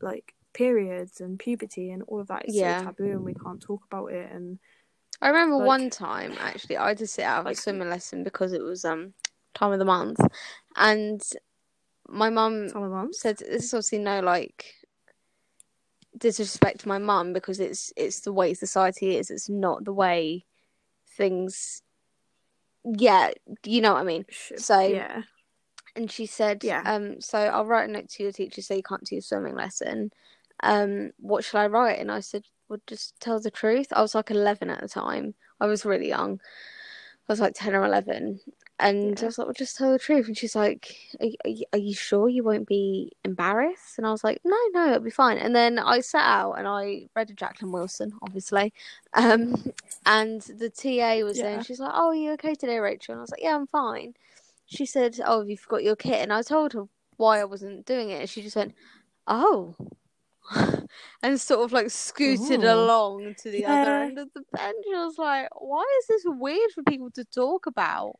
B: like periods and puberty and all of that is
C: Yeah.
B: so taboo, and we can't talk about it. And
C: I remember
B: Like-
C: one time actually I had to sit out of
B: Like-
C: a swimming lesson because it was um time of the month and my mum
B: some of them
C: said this is obviously no like disrespect to my mum because it's it's the way society is it's not the way things yeah you know what I mean. So-
B: yeah,
C: and she said
B: Yeah.
C: um so I'll write a note to your teacher so you can't do a swimming lesson. Um what should I write? And I said well just tell the truth. I was like 11 at the time. I was really young. I was like 10 or 11 and I was like well just tell the truth. And she's like are, you- are, you, are you sure you won't be embarrassed? And I was like no no it'll be fine. And then I sat out and I read a Jacqueline Wilson obviously um and the TA was there and she's like oh are you okay today Rachel? And I was like yeah I'm fine. She said, "Oh, have you forgot your kit?" And I told her why I wasn't doing it, and she just went, "Oh," <laughs> and sort of like scooted
B: Ooh.
C: along to the other end of the bench. I was like, "Why is this weird for people to talk about?"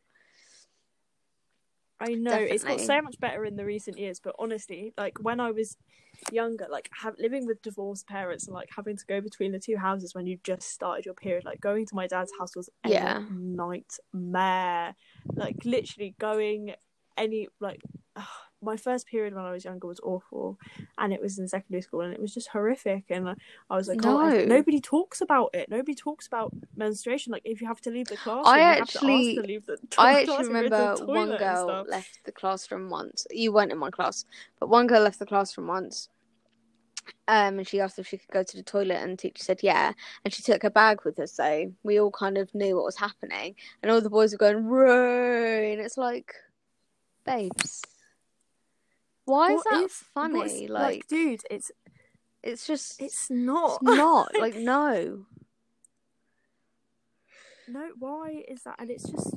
B: I know it's got so much better in the recent years, but honestly, like when I was younger, like have, living with divorced parents and like having to go between the two houses when you just started your period, like going to my dad's house was a
C: Yeah.
B: nightmare. Like literally going any like my first period when I was younger was awful, and it was in secondary school, and it was just horrific. And I was like, oh, nobody talks about it. Nobody talks about menstruation. Like if you have to leave the class,
C: I
B: to
C: actually-
B: ask to leave the <laughs>
C: I actually remember one girl left the classroom once. You weren't in my class, but one girl left the classroom once. Um, and she asked if she could go to the toilet, and the teacher said yeah. And she took her bag with her, so we all kind of knew what was happening. And all the boys were going, "Ray!" And it's like, babes, why is that funny?
B: what's-
C: Like,
B: dude, it's
C: it's just, it's,
B: it's not.
C: not. <laughs> like, no.
B: no, why is that? And it's just,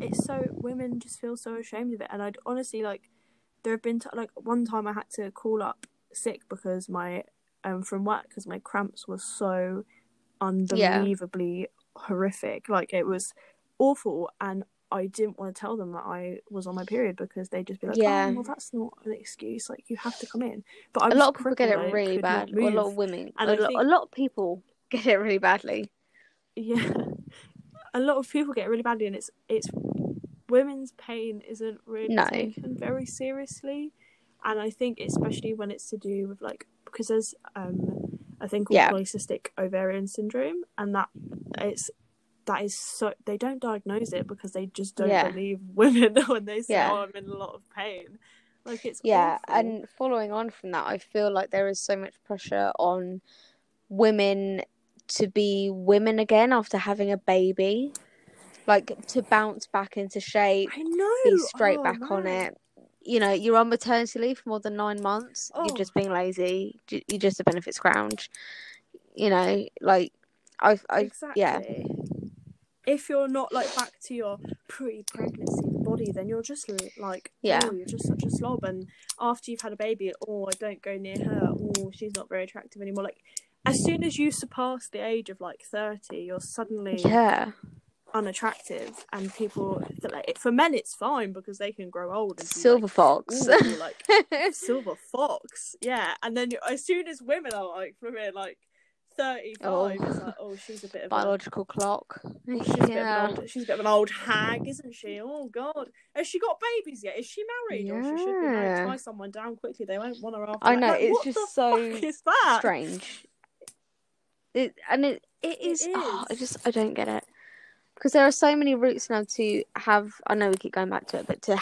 B: it's so women just feel so ashamed of it. And I'd honestly like, there have been t- like one time I had to call up sick because my um from work because my cramps were so unbelievably horrific. Like it was awful, and I didn't want to tell them that I was on my period because they'd just be like,
C: Yeah.
B: "Oh, well, that's not an excuse. Like you have to come in." But I
C: A lot of people get it really bad. A lot of women,
B: And
C: a,
B: I
C: lot,
B: think-
C: a lot of people <laughs> get it really badly.
B: yeah <laughs> a lot of people get it really badly and it's it's women's pain isn't really
C: No.
B: taken very seriously and i think especially when it's to do with like because there's um a thing called
C: Yeah.
B: polycystic ovarian syndrome and that it's that is so they don't diagnose it because they just don't
C: Yeah.
B: believe <laughs> women <laughs> when they say
C: Yeah.
B: oh i'm in a lot of pain like it's
C: Yeah,
B: awful.
C: and following on from that, I feel like there is so much pressure on women to be women again after having a baby, like to bounce back into shape,
B: i know
C: be straight
B: Oh,
C: back on it. You know, you're on maternity leave for more than nine months.
B: Oh.
C: You're just being lazy. You're just a benefits scrounge. You know, like I, I,
B: exactly.
C: yeah,
B: If you're not like back to your pre-pregnancy body, then you're just like,
C: Yeah.
B: oh, you're just such a slob. And after you've had a baby, oh, I don't go near her. Oh, she's not very attractive anymore. Like, as soon as you surpass the age of like thirty, you're suddenly
C: yeah,
B: unattractive, and people like for men it's fine because they can grow old and
C: silver
B: like,
C: fox.
B: like <laughs> silver fox, yeah. And then as soon as women are like for me, like thirty-five,
C: Oh.
B: it's like, oh, she's a bit of a
C: Biological clock.
B: Oh, she's, a bit of
C: yeah.
B: an old, she's a bit of an old hag, isn't she? Oh God, has she got babies yet? Is she married, or she should be married?
C: Yeah.
B: Tie someone down quickly. They won't want her after.
C: I know,
B: Like,
C: it's just so
B: is that?
C: strange. It and it it is. oh, I just I don't get it because there are so many routes now to have. I know we keep going back to it, but to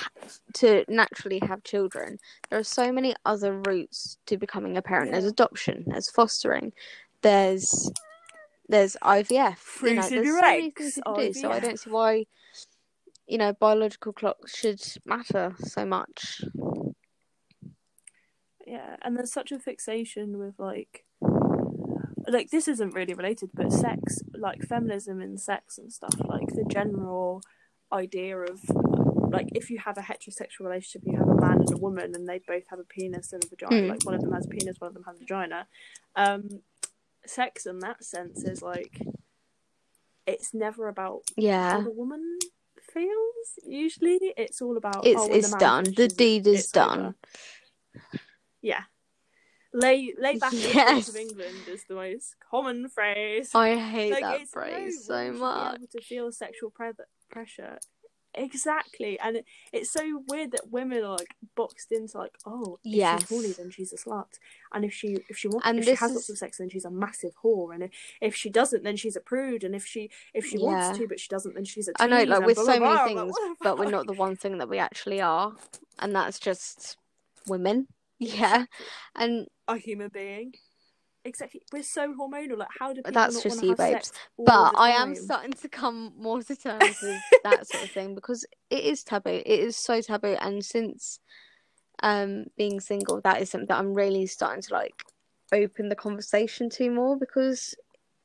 C: to naturally have children, there are so many other routes to becoming a parent. There's adoption. There's fostering. There's there's IVF. You know, there's so many things you can do. So I don't see why. You know, biological clocks should matter so much.
B: Yeah, and there's such a fixation with like, like this isn't really related, but sex, like feminism and sex and stuff, like the general idea of like if you have a heterosexual relationship, you have a man and a woman, and they both have a penis and a vagina.
C: Hmm.
B: Like one of them has a penis, one of them has a vagina. Um, sex in that sense is like it's never about how
C: Yeah.
B: the woman feels. Usually, it's all about
C: It's
B: oh,
C: it's
B: the
C: done. The deed is done.
B: over. Yeah. Lay lay back in the <laughs>
C: Yes.
B: streets of England is the most common phrase.
C: I hate
B: like,
C: that phrase
B: no,
C: so much.
B: To feel sexual pre- pressure. Exactly, and it's so weird that women are like boxed into like, oh, if
C: Yes.
B: she's horny, then she's a slut, and if she if she wants
C: And
B: if she has
C: is-
B: lots of sex, then she's a massive whore, and if, if she doesn't, then she's a prude, and if she if she
C: Yeah.
B: wants to but she doesn't, then she's a
C: I know, like with
B: blah,
C: so
B: blah,
C: many
B: blah,
C: things, but we're not the one thing that we actually are, and that's just women. <laughs> Yeah, and
B: a human being. Exactly, we're so hormonal. Like, how do people
C: That's
B: not
C: just you, babes. but I am starting to come more to terms with that sort of thing because it is taboo. It is so taboo, and since um being single, that is something that I'm really starting to like open the conversation to more because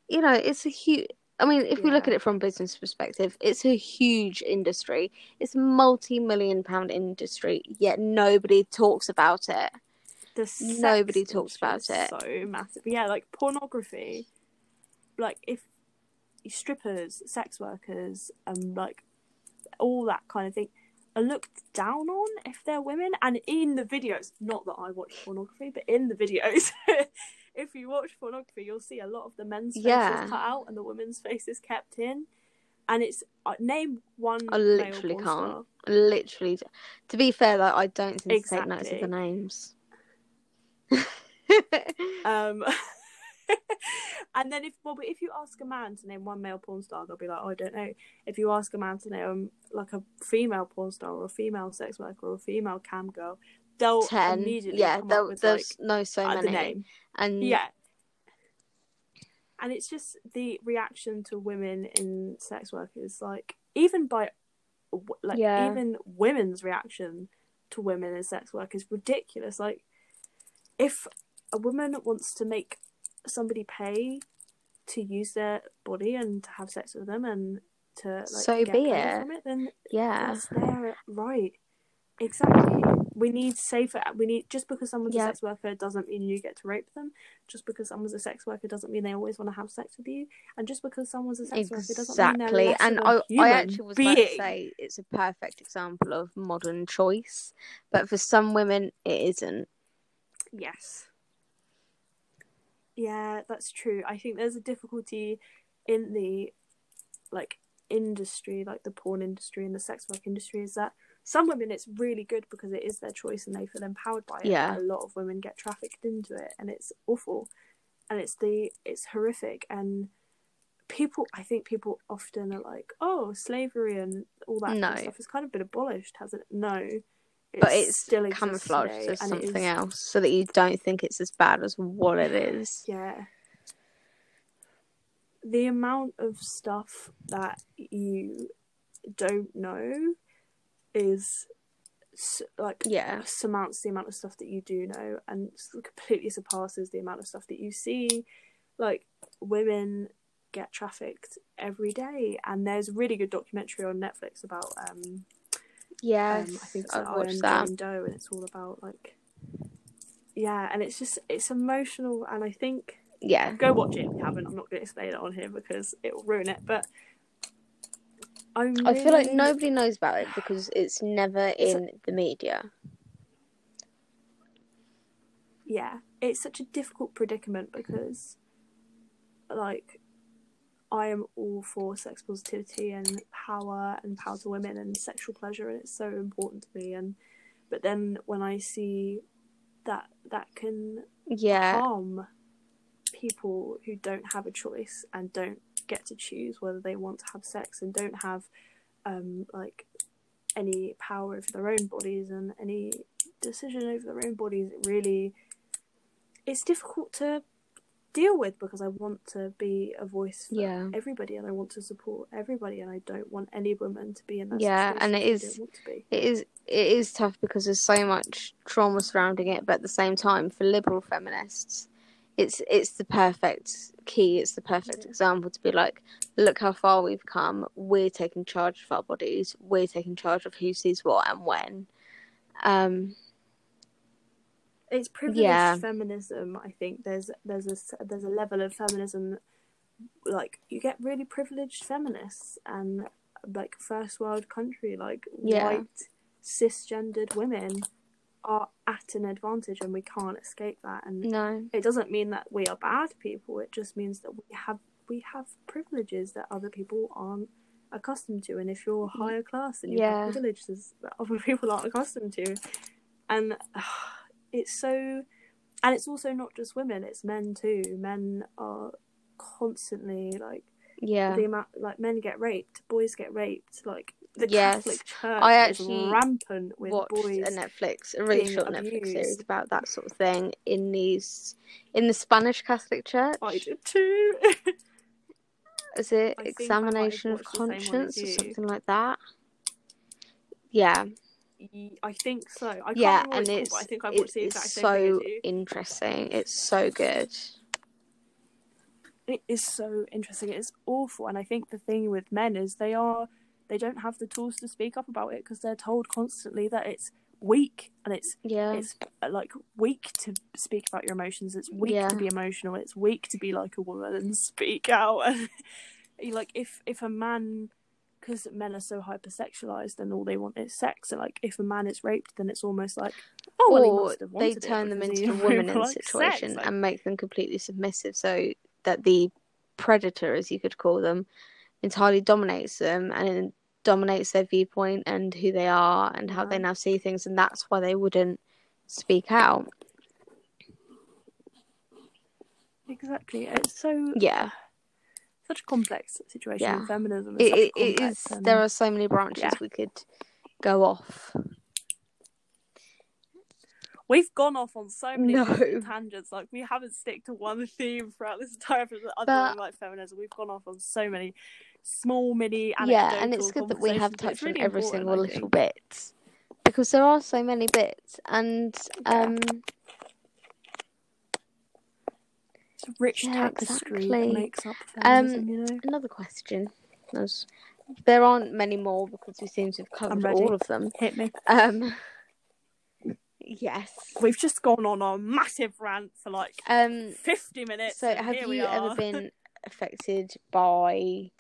C: you know it's a huge. I mean, if we look at it from a business perspective, it's a huge industry. It's a multi-million pound industry, yet nobody talks about it.
B: The
C: Nobody talks about
B: is So massive, yeah. Like pornography, like if strippers, sex workers, and like all that kind of thing are looked down on if they're women. And in the videos, not that I watch pornography, but in the videos, <laughs> if you watch pornography, you'll see a lot of the men's faces
C: Yeah.
B: cut out and the women's faces kept in. And it's uh, name one.
C: I literally can't.
B: star.
C: Literally, to be fair, though, I don't seem to take notice of the names. <laughs>
B: Um, <laughs> and then if well, but if you ask a man to name one male porn star, they'll be like, oh, I don't know. If you ask a man to name like a female porn star or a female sex worker or a female cam girl, they'll
C: Ten,
B: immediately
C: yeah,
B: up with
C: there's
B: like
C: no so
B: uh,
C: many,
B: the name.
C: and
B: Yeah. And it's just the reaction to women in sex work is like even by like
C: Yeah.
B: even women's reaction to women in sex work is ridiculous. Like if a woman wants to make somebody pay to use their body and to have sex with them and to like
C: So
B: get
C: be it.
B: from it, then
C: yeah,
B: that's their right. Exactly. We need safer. We need just because someone's
C: Yeah.
B: a sex worker doesn't mean you get to rape them. Just because someone's a sex worker doesn't mean they always want to have sex with you. And just because someone's a sex worker doesn't mean they're
C: exactly. And I, I actually was about to
B: being.
C: say it's a perfect example of modern choice, but for some women, it isn't.
B: Yes. Yeah, that's true. I think there's a difficulty in the like industry, like the porn industry and the sex work industry, is that some women it's really good because it is their choice and they feel empowered by it.
C: Yeah.
B: A lot of women get trafficked into it and it's awful. And it's the it's horrific and people I think people often are like, Oh, slavery and all that kind of stuff has kind of been abolished, hasn't it? No.
C: But it's
B: still
C: camouflaged as something
B: is-
C: else, so that you don't think it's as bad as what it is.
B: Yeah. The amount of stuff that you don't know is like
C: Yeah.
B: surmounts the amount of stuff that you do know and completely surpasses the amount of stuff that you see. Like women get trafficked every day, and there's a really good documentary on Netflix about um,
C: Yes,
B: um, I think it's
C: I've watched that.
B: Doe, and it's all about like, yeah, and it's just it's emotional, and I think
C: Yeah,
B: go watch it if you haven't. I'm not going to explain it on here because it will ruin it, but I'm
C: I feel like nobody knows about it because it's never
B: It's a-
C: in the media.
B: yeah, it's such a difficult predicament because, like, I am all for sex positivity and power and power to women and sexual pleasure, and it's so important to me. And but then when I see that that can
C: Yeah,
B: harm people who don't have a choice and don't get to choose whether they want to have sex and don't have um like any power over their own bodies and any decision over their own bodies it really it's difficult to deal with because I want to be a voice for
C: Yeah.
B: everybody and I want to support everybody and I don't want any woman to be in that
C: Yeah,
B: situation
C: and it is-
B: don't want to be.
C: it is. It is tough because there's so much trauma surrounding it, but at the same time, for liberal feminists, it's it's the perfect key. It's the perfect
B: Yeah.
C: example to be like, look how far we've come. We're taking charge of our bodies. We're taking charge of who sees what and when. Um,
B: it's privileged
C: Yeah.
B: feminism. I think there's there's a there's a level of feminism, like you get really privileged feminists and like first world country like
C: Yeah.
B: white cisgendered women are at an advantage and we can't escape that. And
C: No.
B: it doesn't mean that we are bad people. It just means that we have we have privileges that other people aren't accustomed to. And if you're higher class, then you
C: Yeah.
B: have privileges that other <laughs> people aren't accustomed to. And <sighs> <sighs> <sighs> it's so, and it's also not just women; it's men too. Men are constantly like
C: Yeah.
B: the amount like men get raped, boys get raped. Like the
C: Yes.
B: Catholic Church
C: I
B: is
C: actually
B: rampant with
C: watched
B: boys.
C: a Netflix, a really short Netflix series about that sort of thing in these in the Spanish Catholic Church.
B: I did too. <laughs>
C: Is it
B: I think I might have
C: examination of
B: watched the same one as
C: conscience or something like that? Yeah,
B: I think so. I can't
C: yeah, and
B: it's, but I think I watched the
C: it's
B: exact same
C: so
B: thing as you.
C: interesting. It's so good.
B: It is so interesting. It's awful, and I think the thing with men is they are they don't have the tools to speak up about it because they're told constantly that it's weak and it's
C: Yeah,
B: it's uh, like weak to speak about your emotions. It's weak
C: Yeah.
B: to be emotional. It's weak to be like a woman and <laughs> speak out. <laughs> Like if if a man, because men are so hypersexualized and all they want is sex. And like if a man is raped, then it's almost like oh well, he must have
C: they turn them into a <laughs> woman in the
B: likes
C: situation
B: sex. Like,
C: and make them completely submissive, so that the predator, as you could call them, entirely dominates them and dominates their viewpoint and who they are and how they now see things, and that's why they wouldn't speak out.
B: exactly. It's so
C: Yeah.
B: Such a complex situation.
C: Yeah.
B: Feminism is
C: It, it, is.
B: and-
C: There are so many branches
B: yeah.
C: we could go off.
B: We've gone off on so many
C: No.
B: tangents. Like we haven't stick to one theme throughout this entire episode. Other
C: But-
B: than like feminism, we've gone off on so many small mini.
C: Yeah, and it's good that we have
B: conversations, but it's
C: touched on every single little bit because there are so many bits, and um,
B: It's rich
C: Yeah,
B: tapestry
C: exactly.
B: makes up
C: Um,
B: you know.
C: another question. There's, there aren't many more because we seem to have covered all of them.
B: Hit me.
C: Um, yes.
B: We've just gone on a massive rant for like
C: Um,
B: fifty minutes.
C: so have you ever been <laughs> affected by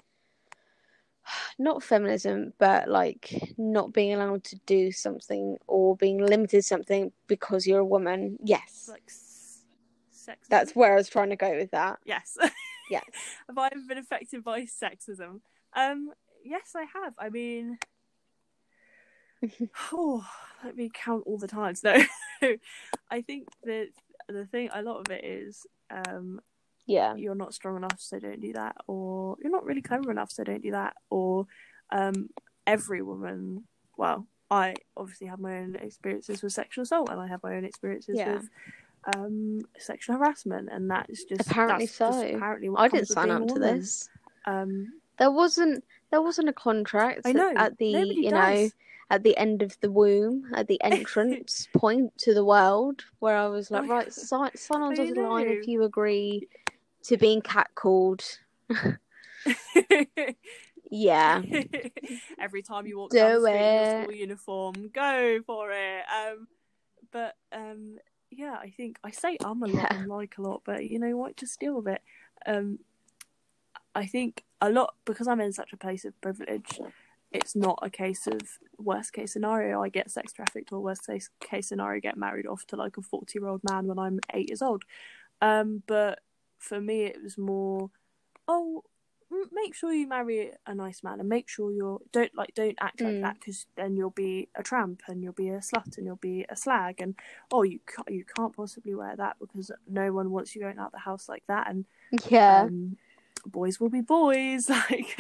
C: <sighs> not feminism, but like not being allowed to do something or being limited something because you're a woman? Yes.
B: like sexism?
C: That's where I was trying to go with that.
B: yes. <laughs>
C: Yes.
B: have I ever been affected by sexism? Um, yes, I have. I mean, <laughs> oh, let me count all the times. No, <laughs> I think that the thing, a lot of it is, um,
C: Yeah.
B: you're not strong enough, so don't do that, or you're not really clever enough, so don't do that, or um, every woman. Well, I obviously have my own experiences with sexual assault, and I have my own experiences
C: Yeah.
B: with um sexual harassment and that is just
C: Apparently
B: that's just
C: so.
B: apparently what
C: I didn't sign up to this.
B: um
C: There wasn't there wasn't a contract
B: I know,
C: at the you know at the end of the womb at the <laughs> entrance point to the world where I was like
B: I-
C: right sign sign on the line if you agree to being catcalled. <laughs> Yeah. <laughs>
B: every time you walk
C: Do
B: down the street in your
C: it.
B: school uniform go for it um but um yeah i think i say um a lot
C: Yeah.
B: and like a lot but you know what just deal with it um i think a lot because i'm in such a place of privilege it's not a case of worst case scenario i get sex trafficked or worst case case scenario get married off to like a 40 year old man when i'm eight years old um but for me it was more oh make sure you marry a nice man and make sure you're don't like don't act like
C: Mm.
B: that because then you'll be a tramp and you'll be a slut and you'll be a slag and oh you can't you can't possibly wear that because no one wants you going out the house like that and
C: Yeah.
B: um, boys will be boys <laughs> like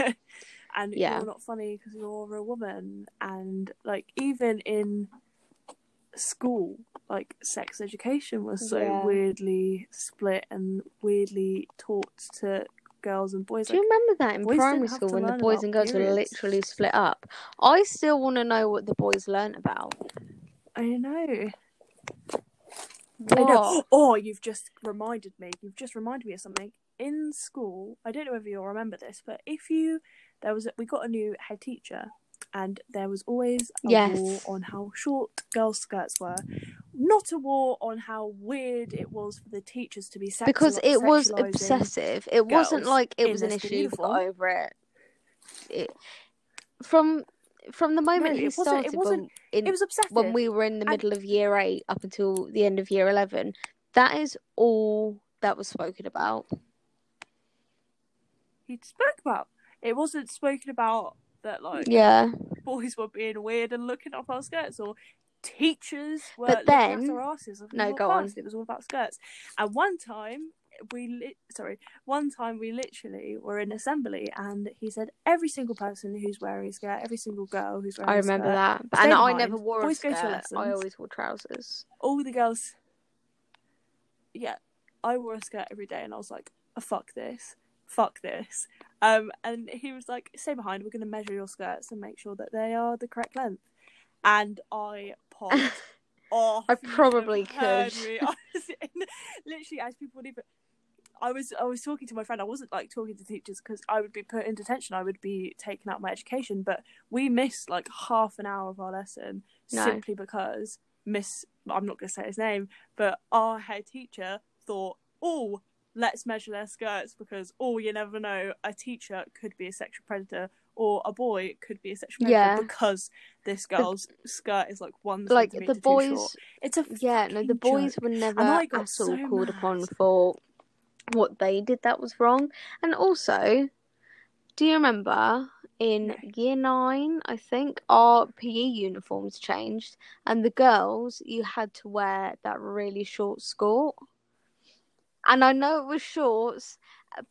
B: and
C: Yeah.
B: you're not funny because you're a woman and like even in school like sex education was so
C: Yeah.
B: weirdly split and weirdly taught to girls and boys
C: Do you remember that in primary school when the boys and girls were literally split up? I still want to know what the boys learnt about.
B: i know I know.
C: What?
B: Oh, you've just reminded me. You've just reminded me of something. In school, I don't know whether you'll remember this, but if you there was a, we got a new head teacher, and there was always a
C: Yes.
B: on how short girls' skirts were. Not a war on how weird it was for the teachers to be sexual,
C: because it was obsessive. It wasn't like it was an issue. We got
B: uniform.
C: over it. it. From from the moment
B: No,
C: he
B: wasn't- it wasn't-
C: when, in,
B: It was obsessive.
C: when we were in the
B: And-
C: middle of year eight up until the end of year eleven, that is all that was spoken about.
B: he spoke about. It wasn't spoken about that like
C: Yeah,
B: boys were being weird and looking up our skirts or teachers were
C: But then-
B: our asses.
C: No, go on.
B: It was all about skirts. And one time we li- sorry, one time we literally were in assembly and he said every single person who's wearing a skirt, every single girl who's wearing
C: I
B: a
C: remember
B: skirt,
C: that. But, and I never wore a
B: go to your
C: skirt. I always wore trousers.
B: all the girls yeah i wore a skirt every day and i was like oh, fuck this fuck this um and he was like stay behind we're going to measure your skirts and make sure that they are the correct length and i <laughs> off
C: I
B: You should have
C: probably could.
B: me. I was in, literally as people would even I was I was talking to my friend. I wasn't like talking to teachers because I would be put in detention. I would be taken out my education. But we missed like half an hour of our lesson
C: No.
B: simply because Miss I'm not going to say his name, but our head teacher thought, oh, let's measure their skirts because oh, you never know, a teacher could be a sexual predator or a boy could be a sexual predator
C: Yeah.
B: because this girl's skirt is like one
C: Like the boys,
B: It's a
C: yeah, no, the boys
B: joke.
C: were never at all
B: so
C: called upon for what they did that was wrong. And also, do you remember in
B: No.
C: year nine, I think, our PE uniforms changed, and the girls, you had to wear that really short skirt. And I know it was shorts,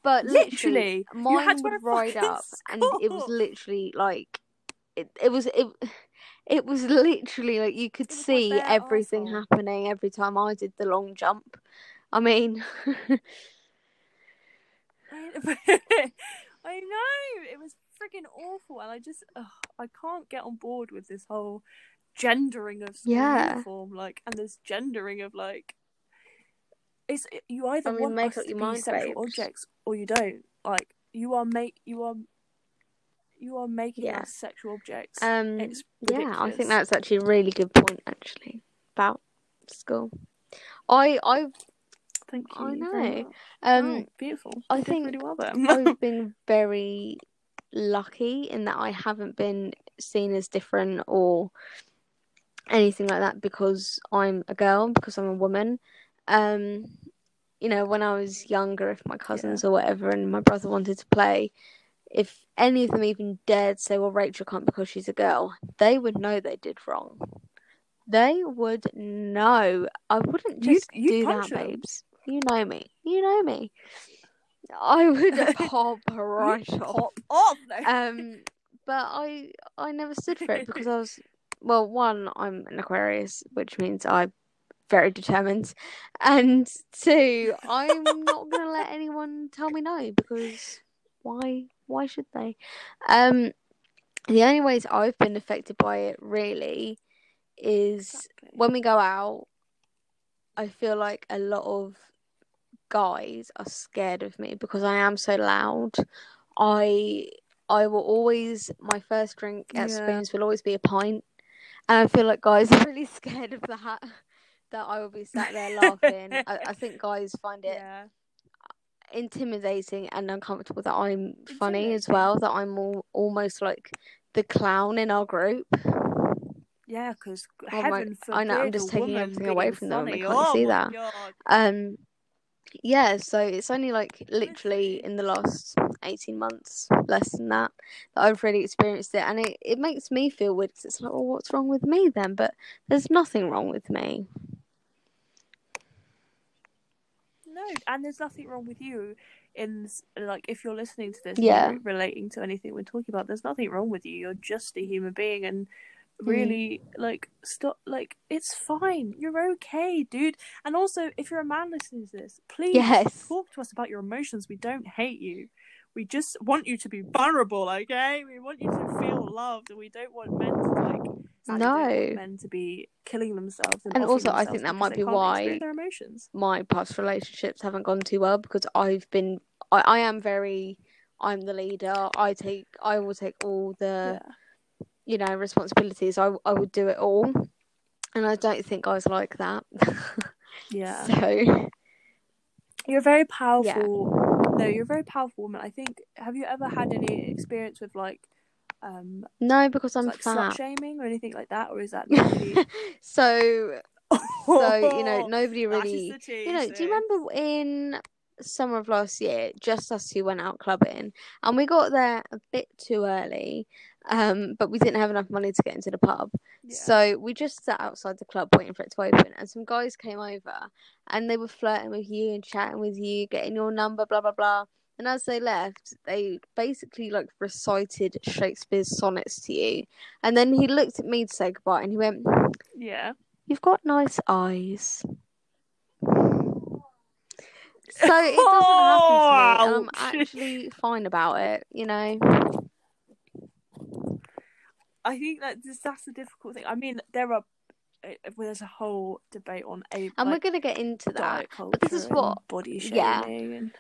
C: but literally,
B: Literally, you
C: mine
B: had
C: would ride up, <laughs> and it was literally like it. It was it. It was literally like you could
B: It was like
C: see everything
B: arsehole.
C: happening every time I did the long jump. I mean, <laughs> <laughs>
B: I know it was freaking awful, and I just ugh, I can't get on board with this whole gendering of school
C: Yeah.
B: uniform, like, and this gendering of like, it's you either
C: I mean,
B: want
C: make
B: us to
C: your
B: be
C: mind,
B: sexual
C: babes.
B: objects or you don't. Like, you are make you are you are making
C: Yeah.
B: us sexual objects.
C: um,
B: it's
C: yeah, I think that's actually a really good point actually about school. I I
B: Thank you.
C: I know. um
B: Wow, beautiful.
C: I
B: You
C: think
B: really well.
C: I've <laughs> been very lucky in that I haven't been seen as different or anything like that because I'm a girl, because I'm a woman. Um, you know, when I was younger, if my cousins or whatever and my brother wanted to play, if any of them even dared say, Well, Rachel can't because she's a girl, they would know they did wrong. They would know. I wouldn't just
B: you'd
C: do that,
B: punch 'em.
C: babes. You know me. You know me. I would <laughs> pop right off.
B: Pop off. No.
C: Um, but I I never stood for it because I was well, one, I'm an Aquarius, which means I'm very determined, and two, I'm not gonna let anyone tell me no because why? Why should they? Um, the only ways I've been affected by it really is
B: Exactly.
C: when we go out, I feel like a lot of guys are scared of me because I am so loud. I I will always my first drink at
B: Yeah.
C: Spoons will always be a pint, and I feel like guys are <laughs> really scared of that. That I will be sat there laughing. I, I think <laughs> guys find it
B: yeah.
C: intimidating and uncomfortable that I'm funny as well. That I'm all, almost like the clown in our group.
B: Yeah, because
C: Oh my-
B: heaven forbid
C: I know, I'm just taking everything away from them they can't
B: oh
C: see that.
B: God.
C: Um, yeah, so it's only like literally in the last 18 months, less than that, that I've really experienced it. And it, it makes me feel weird 'cause it's like, well, what's wrong with me then? But there's nothing wrong with me.
B: No, and there's nothing wrong with you in like if you're listening to this,
C: Yeah.
B: relating to anything we're talking about. There's nothing wrong with you. You're just a human being, and
C: Hmm.
B: really like stop. Like it's fine. You're okay, dude. And also, if you're a man listening to this, please
C: Yes.
B: talk to us about your emotions. We don't hate you. We just want you to be vulnerable, okay? We want you to feel loved, and we don't want men to like.
C: No.
B: men to be killing themselves. And,
C: And also, I think that might be why-
B: their emotions.
C: My past relationships haven't gone too well because I've been, I, I am very, I'm the leader. I take, I will take all the.
B: yeah.
C: you know responsibilities i i would do it all and I don't think guys like that. <laughs>
B: Yeah.
C: so
B: You're a very powerful. yeah. No, you're a very powerful woman. I think. Have you ever had any experience with like, um,
C: no, because I'm
B: like
C: fat.
B: shaming or anything like that, or is that <laughs> really? <laughs>
C: so so you know <laughs> nobody really you know do you remember in summer of last year just us who went out clubbing and we got there a bit too early um but we didn't have enough money to get into the pub
B: Yeah.
C: so we just sat outside the club waiting for it to open and some guys came over and they were flirting with you and chatting with you getting your number blah blah blah and as they left they basically like recited shakespeare's sonnets to you and then he looked at me to say goodbye and he went
B: yeah.
C: You've got nice eyes. So it doesn't happen to me, <laughs> I'm actually fine about it, you know.
B: I think that this, that's the difficult thing. I mean, there are uh, there's a whole debate on a
C: And we're gonna get into that.
B: culture
C: this is what-
B: body shaming,
C: yeah.
B: and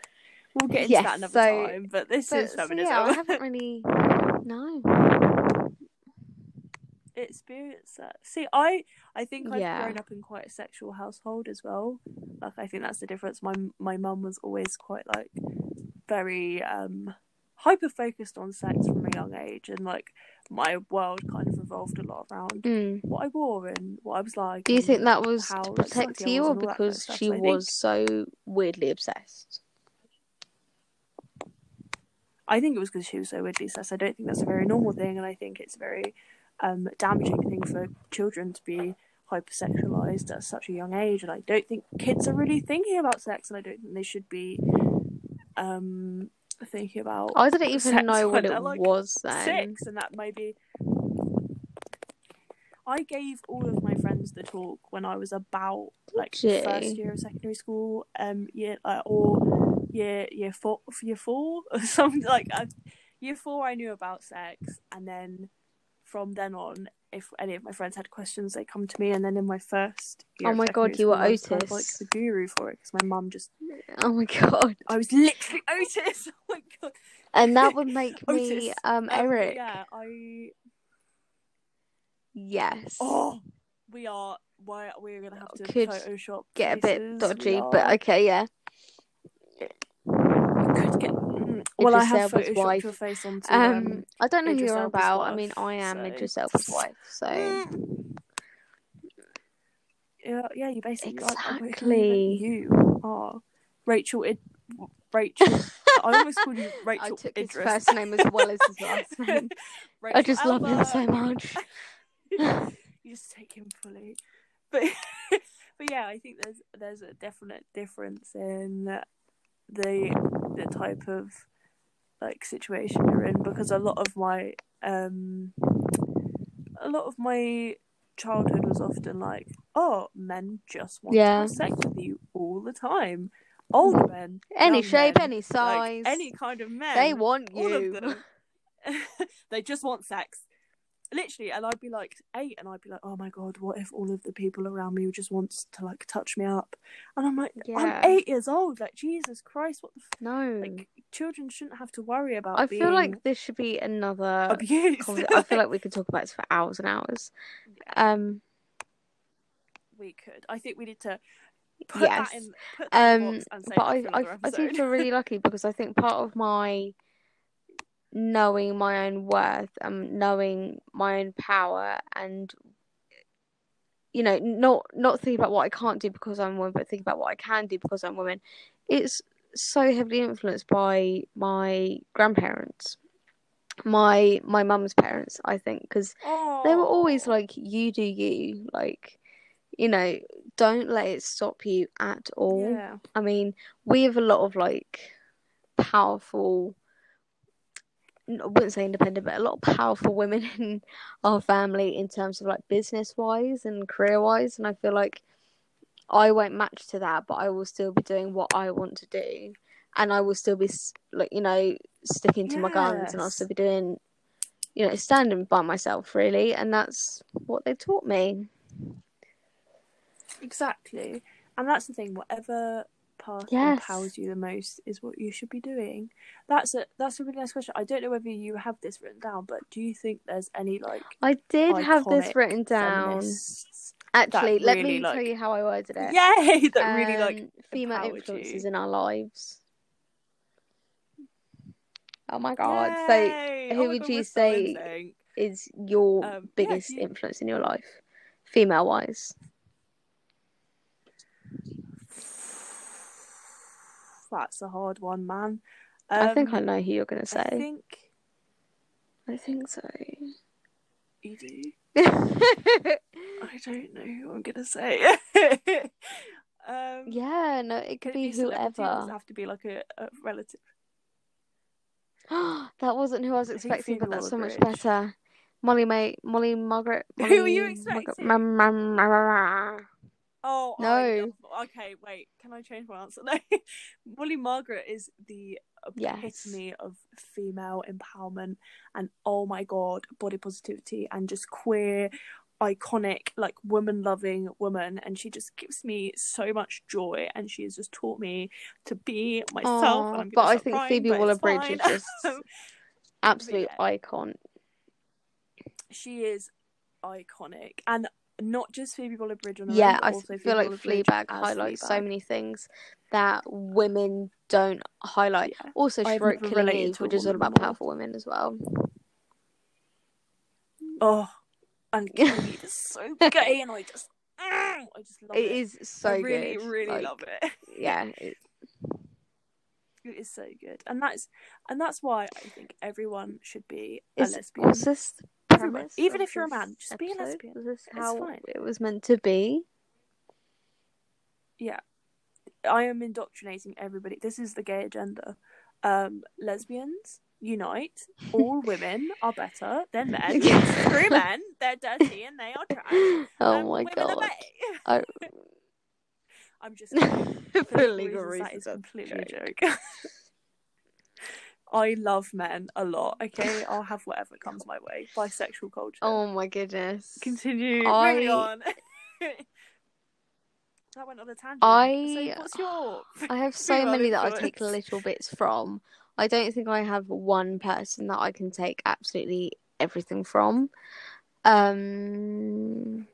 B: we'll get into
C: Yes,
B: that another
C: so-
B: time. But this
C: But,
B: is
C: so yeah, I haven't <laughs> really. No.
B: experience that. See, I I think I've
C: Yeah.
B: grown up in quite a sexual household as well. Like I think that's the difference. My my mum was always quite like very um hyper focused on sex from a young age, and like my world kind of revolved a lot around
C: Mm.
B: what I wore and what I was like.
C: Do you think that was to protect you, or
B: and all that kind of
C: because she was so weirdly obsessed?
B: I think it was because she was so weirdly obsessed. I don't think that's a very normal thing, and I think it's a very um, damaging thing for children to be hypersexualized at such a young age. And I don't think kids are really thinking about sex, and I don't think they should be um, thinking about
C: I didn't even know what it
B: like,
C: was then.
B: six, and that maybe. I gave all of my friends the talk when I was about like
C: you?
B: first year of secondary school, um, year uh, or year year four, year four or <laughs> something like uh, year four. I knew about sex, and then from then on, if any of my friends had questions, they come to me, and then in my first year
C: Oh my God, you were
B: I was kind of, like
C: Otis.
B: the guru for it because my mum just
C: Oh my god! <laughs>
B: I was literally <laughs> Otis. Oh my god,
C: And that would make me
B: Otis.
C: um
B: Um,
C: Eric.
B: yeah, I
C: Yes.
B: Oh, we are. Why we're gonna have to
C: Could
B: Photoshop?
C: Get a bit dodgy, but okay, yeah.
B: Could get. mm, Well, I have
C: Elba's
B: photoshopped
C: wife.
B: your face onto.
C: Um,
B: Um,
C: I don't know who
B: Idris
C: you're
B: Elba's
C: about. I
B: wife,
C: mean, I am
B: so-
C: Idris Elba's wife, so
B: mm, yeah, yeah, you basically are-
C: Exactly.
B: You are Rachel. Id- Rachel. I almost called you <laughs>
C: I
B: Rachel
C: took his
B: Idris.
C: first name as well as his last <laughs> name. I
B: Rachel
C: just love him
B: Elba.
C: so much. <laughs>
B: you just take him fully. But but yeah, I think there's there's a definite difference in the the type of like situation you're in because a lot of my um a lot of my childhood was often like, oh, men just want
C: Yeah.
B: to have sex with you all the time. Old men,
C: Any shape,
B: men,
C: any
B: like,
C: size.
B: any kind of men.
C: They want
B: all of
C: you.
B: them. <laughs> they just want sex. Literally, and I'd be like eight, and I'd be like, "Oh my god, what if all of the people around me just wants to like touch me up?" And I'm like,
C: Yeah.
B: "I'm eight years old. Like, Jesus Christ, what the f-?
C: No.
B: like? Children shouldn't have to worry about
C: I feel like this should be another.
B: abused."
C: conver- I feel like we could talk about this for hours and hours. Um,
B: we could. I think we need to put
C: Yes.
B: that in. Put that
C: Um, but I, I, I
B: episode.
C: feel really lucky because I think part of my knowing my own worth and knowing my own power and you know not not thinking about what I can't do because I'm a woman but thinking about what I can do because I'm a woman. It's so heavily influenced by my grandparents my my mum's parents I think because they were always like you do you like you know don't let it stop you at all.
B: Yeah.
C: I mean, we have a lot of like powerful, I wouldn't say independent, but a lot of powerful women <laughs> in our family in terms of like business wise and career wise. And I feel like I won't match to that, but I will still be doing what I want to do. And I will still be like, you know, sticking to my guns and I'll still be doing, you know, standing by myself really. And that's what they taught me.
B: Exactly. And that's the thing, whatever path
C: Yes.
B: empowers you the most is what you should be doing. That's a that's a really nice question. I don't know whether you have this written down, but do you think there's any like
C: I did have this written down. Actually, let
B: really,
C: me
B: like-
C: tell you how I worded it.
B: Yay! <laughs> That really like
C: Um, female influences
B: you.
C: in our lives. Oh my god! So, who
B: Oh
C: would
B: God,
C: you
B: we're so
C: say- is your
B: Um, yeah,
C: biggest
B: you-
C: influence in your life, female wise?
B: That's a hard one, man.
C: I think I
B: Um,
C: know who you're gonna say.
B: I
C: say.
B: think
C: I think so.
B: you do. I don't know who I'm gonna say. um,
C: yeah, no, it could be
B: or Does it
C: whoever.
B: have to be like a, a relative?
C: that wasn't who I was
B: I
C: expecting, but that's so much better. Molly May, Molly Margaret.
B: Who were you
C: Molly
B: expecting?
C: Margaret-
B: Oh,
C: No.
B: love- okay, wait. Can I change my answer? <laughs> No. Molly Margaret is the
C: Yes.
B: epitome of female empowerment and oh my god, body positivity and just queer, iconic, like woman loving woman. And she just gives me so much joy. And she has just taught me to be myself.
C: Aw,
B: and I'm
C: but I think
B: crying,
C: Phoebe
B: but
C: Waller-Bridge is just <laughs> Absolute
B: yeah.
C: icon.
B: she is iconic and not just Phoebe Waller Bridge on her
C: Yeah,
B: own,
C: I
B: also
C: feel like Fleabag highlights so many things that women don't highlight.
B: Yeah.
C: Also, she wrote Killing Eve, which is all about
B: more.
C: powerful women as well.
B: Oh, and <laughs> Eve is so gay, and I just, mm, I just love it.
C: It is so
B: I really,
C: good.
B: really
C: like,
B: love it.
C: Yeah, <laughs> it-
B: It is so good, and that's and that's why I think everyone should be a
C: is
B: lesbian.
C: this
B: Everyone. Even if you're a man, just be a lesbian.
C: This
B: It's
C: how
B: fine.
C: it was meant to be?
B: Yeah, I am indoctrinating everybody. This is the gay agenda. Um, lesbians unite. All <laughs> women are better than men. <laughs> Screw men. They're dirty and they are trash. <laughs>
C: Oh
B: and
C: my god! I-
B: I'm just.
C: For legal
B: reasons,
C: reasons, that's
B: completely
C: a
B: a joke. I love men a lot. Okay, I'll have whatever comes my way. Bisexual culture.
C: Oh my goodness!
B: Continue.
C: I-
B: on. <laughs> that went on a tangent.
C: I-
B: So what's your?
C: I have so many that I take little bits from. I don't think I have one person that I can take absolutely everything from. Um,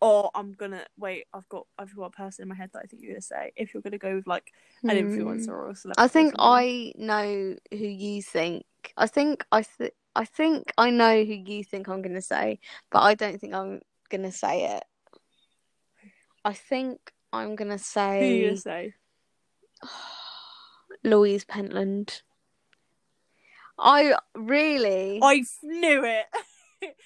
B: Or I'm gonna wait. I've got I've got a person in my head that I think you're gonna say. If you're gonna go with like an
C: hmm.
B: influencer or a celebrity.
C: I think. I know who you think. I think I th- I think I know who you think I'm gonna say, but I don't think I'm gonna say it. I think I'm gonna say.
B: Who are you gonna
C: say? <sighs> Louise Pentland. I really
B: I knew it. <laughs>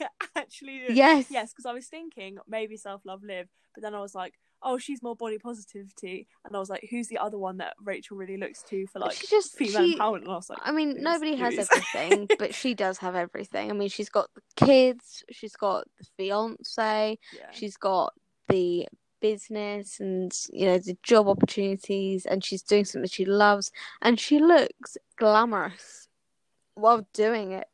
B: <laughs> Actually
C: yes
B: Yes, because I was thinking maybe Self Love Liv, but then I was like, oh, she's more body positivity, and I was like, who's the other one that Rachel really looks to for like
C: she just
B: female
C: she
B: empowerment? And I was like,
C: I mean, nobody has everything, <laughs> but she does have everything. I mean, she's got the kids, she's got the fiance,
B: yeah,
C: she's got the business and you know the job opportunities, and she's doing something she loves, and she looks glamorous while doing it.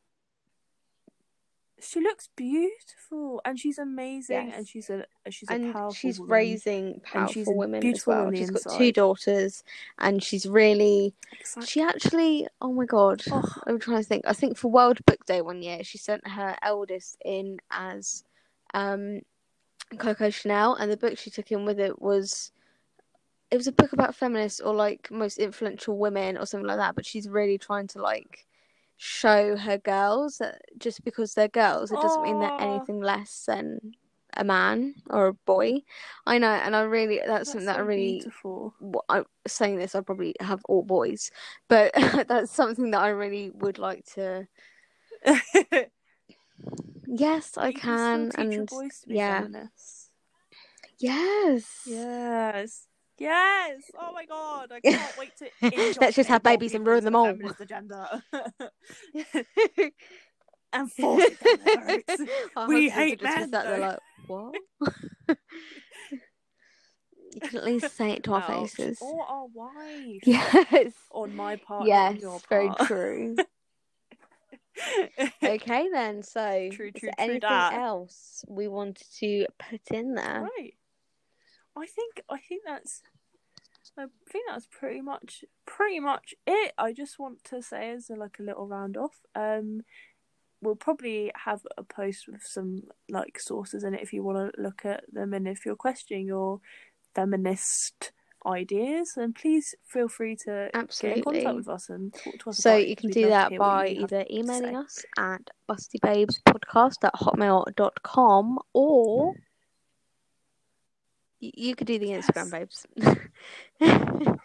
B: She looks beautiful, and she's amazing,
C: Yes.
B: and she's a she's a
C: And
B: powerful
C: she's
B: woman.
C: raising powerful
B: she's
C: women as well. She's got two daughters, and she's really.
B: Exactly.
C: She actually, oh my god,
B: Oh.
C: I'm trying to think. I think for World Book Day one year, she sent her eldest in as um, Coco Chanel, and the book she took in with it was it was a book about feminists or like most influential women or something like that. But she's really trying to like show her girls that just because they're girls, it doesn't mean they're anything less than a man or a boy. I know, and I really that's,
B: That's
C: something that I really
B: beautiful.
C: I'm saying this, I probably have all boys, but <laughs> that's something that I really would like to. <laughs> Yes, I
B: You
C: can,
B: your
C: and
B: boys to be
C: yeah.
B: feminists.
C: yes,
B: Yes. Yes. Oh my god. I <laughs> can't wait to
C: Let's just have babies and ruin them all.
B: agenda. <laughs> and force it down their <laughs> throats.
C: Our
B: We hate men,
C: there
B: though.
C: like, what? you can at least say it to our faces.
B: Or our wives.
C: Yes,
B: On my part.
C: yes, very true. okay then, so
B: True, true, true
C: anything
B: dat.
C: else we wanted to put in there?
B: right. I think I think that's I think that's pretty much pretty much it. I just want to say as a, like a little round off. Um we'll probably have a post with some like sources in it if you want to look at them and if you're questioning your feminist ideas then please feel free to
C: Absolutely.
B: get in contact with us and talk to us
C: So
B: about it,
C: can do that by either emailing us at bustybabespodcast at hotmail.com or y- you could do the Instagram babes. <laughs>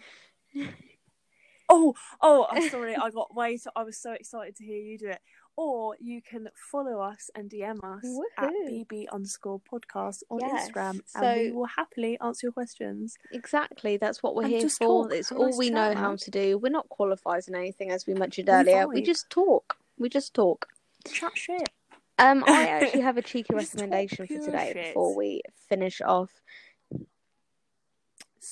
B: Oh, oh, I'm <laughs> sorry. I got way. So, I was so excited to hear you do it. Or you can follow us and DM us at bb underscore podcast on
C: Yes,
B: Instagram, and we will happily answer your questions.
C: exactly, that's what we're
B: And
C: here for.
B: talk.
C: It's all
B: nice
C: we know how to do. We're not qualified in anything, as we mentioned earlier. We
B: vibe.
C: just talk. We just talk.
B: Chat shit.
C: Um, I actually <laughs> have a cheeky
B: We
C: recommendation for today
B: shit.
C: before we finish off.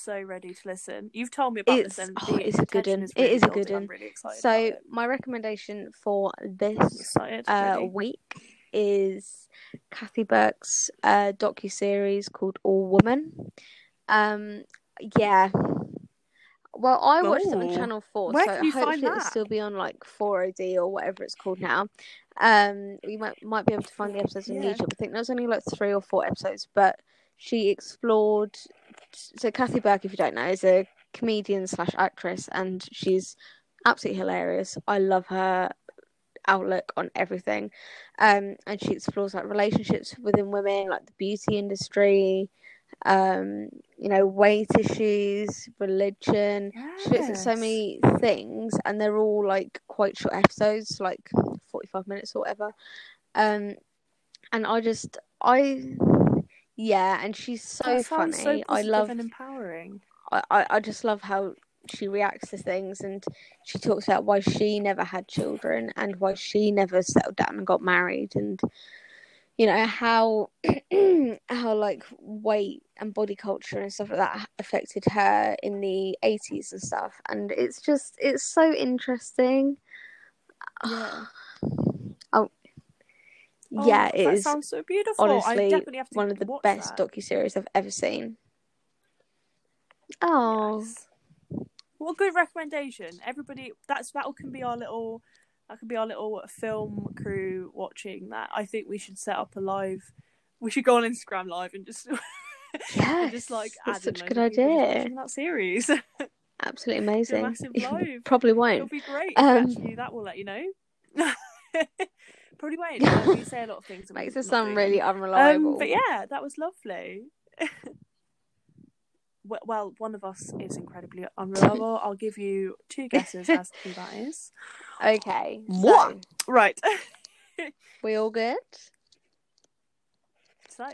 B: So ready to listen. You've told me about
C: It's-
B: this, and
C: oh, it's a good one.
B: is really
C: is a good one.
B: really.
C: So my recommendation for this
B: excited.
C: uh, week is Kathy Burke's uh, docu series called All Woman. Um, yeah. Well, I watched it on Channel Four,
B: Where
C: so
B: can you find
C: hopefully it'll still be on like 4OD or whatever it's called now. Um, we might might be able to find the episodes on
B: Yeah.
C: YouTube. I think there's only like three or four episodes, but she explored. So Kathy Burke, if you don't know, is a comedian slash actress, and she's absolutely hilarious. I love her outlook on everything. Um, and she explores like relationships within women, like the beauty industry, um, you know, weight issues, religion. She looks at so many things, and they're all like quite short episodes, like forty-five minutes or whatever. Um, and I just, I, yeah, and she's so funny.
B: So
C: I love
B: and empowering.
C: I, I I just love how she reacts to things and she talks about why she never had children and why she never settled down and got married and you know how <clears throat> how like weight and body culture and stuff like that affected her in the 80s and stuff and it's just it's so interesting
B: Yeah. <sighs> <sighs> <sighs>
C: oh yeah it
B: that
C: is
B: sounds so beautiful. I
C: honestly
B: definitely have to
C: one of the best docu series I've ever seen oh
B: Yes. What a good recommendation. Everybody that's that can be our little that could be our little film crew watching that. I think we should set up a live we should go on Instagram live and just <laughs>
C: yes
B: and just like
C: that's such a good
B: loads of people just
C: idea
B: that series. <laughs>
C: Absolutely amazing.
B: massive <laughs> live.
C: Probably
B: It'll
C: won't.
B: be great.
C: Um,
B: actually that will let you know. Probably won't. <laughs> We say a lot of things.
C: Makes us sound really unreliable.
B: Um, but yeah, that was lovely. <laughs> well, well, one of us is incredibly unreliable. <laughs> I'll give you two guesses as to who that is.
C: Okay. So,
B: What? Right.
C: we all good?
B: so,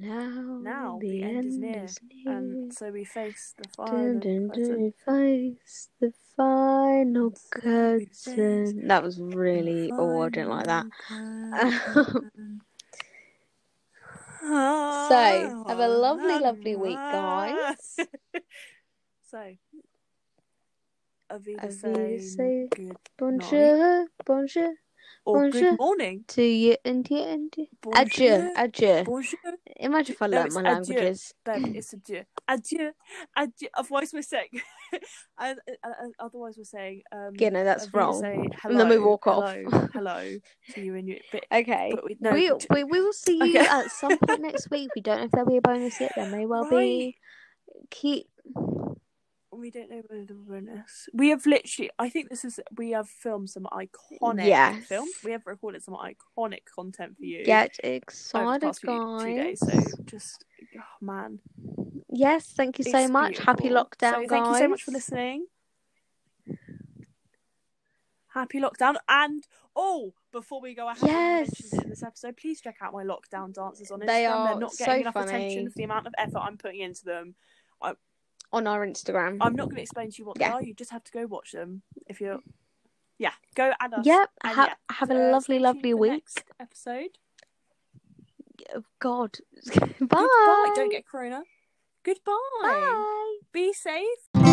C: Now,
B: Now
C: the,
B: the end is near,
C: near.
B: and so we face the final
C: dun,
B: curtain.
C: dun, face the final
B: So we face
C: curtain. That was really. Oh, I didn't like that. <laughs> So, have a lovely, lovely week, guys. <laughs>
B: so, Aviva
C: Aviva
B: say
C: say
B: good
C: Bonjour, bonjour Oh,
B: or
C: bonjour.
B: good morning.
C: to you and you and you.
B: Bonjour.
C: Adieu, adieu.
B: Bonjour.
C: Imagine if I
B: No,
C: learnt
B: it's
C: my
B: adieu.
C: languages.
B: Babe, it's adieu. Adieu. Adieu. Otherwise, we're saying. <laughs> and, uh, uh, uh, and, and otherwise, we're saying. Um,
C: Yeah, no, that's wrong.
B: Say,
C: And then we
B: hello,
C: walk off.
B: hello, hello <laughs> to you and you. But,
C: Okay.
B: but we, no,
C: we, we we will see you
B: Okay.
C: at some point <laughs> next week. We don't know if there'll be a bonus yet. There may well be. Keep
B: we don't know whether the bonus. We have literally. I think this is. We have filmed some iconic
C: Yes.
B: films. We have recorded some iconic content for you.
C: get excited,
B: past few, days.
C: guys.
B: So just, oh man,
C: Yes, thank you so
B: It's
C: much. Happy lockdown,
B: so
C: guys.
B: Thank you so much for listening. Happy lockdown, and oh, before we go, I
C: Yes.
B: in this episode. Please check out my lockdown dances on Instagram.
C: They
B: They're
C: are
B: not
C: so
B: getting enough
C: funny.
B: attention for the amount of effort I'm putting into them.
C: On our Instagram.
B: I'm not going to explain to you what
C: Yeah.
B: they are. You just have to go watch them if you're. Yeah, go add us.
C: Yep.
B: And
C: Ha-
B: yeah,
C: have a
B: uh,
C: lovely, lovely week.
B: Next episode.
C: God. Bye. <laughs>
B: Goodbye. Don't get corona. Goodbye.
C: Bye.
B: Be safe.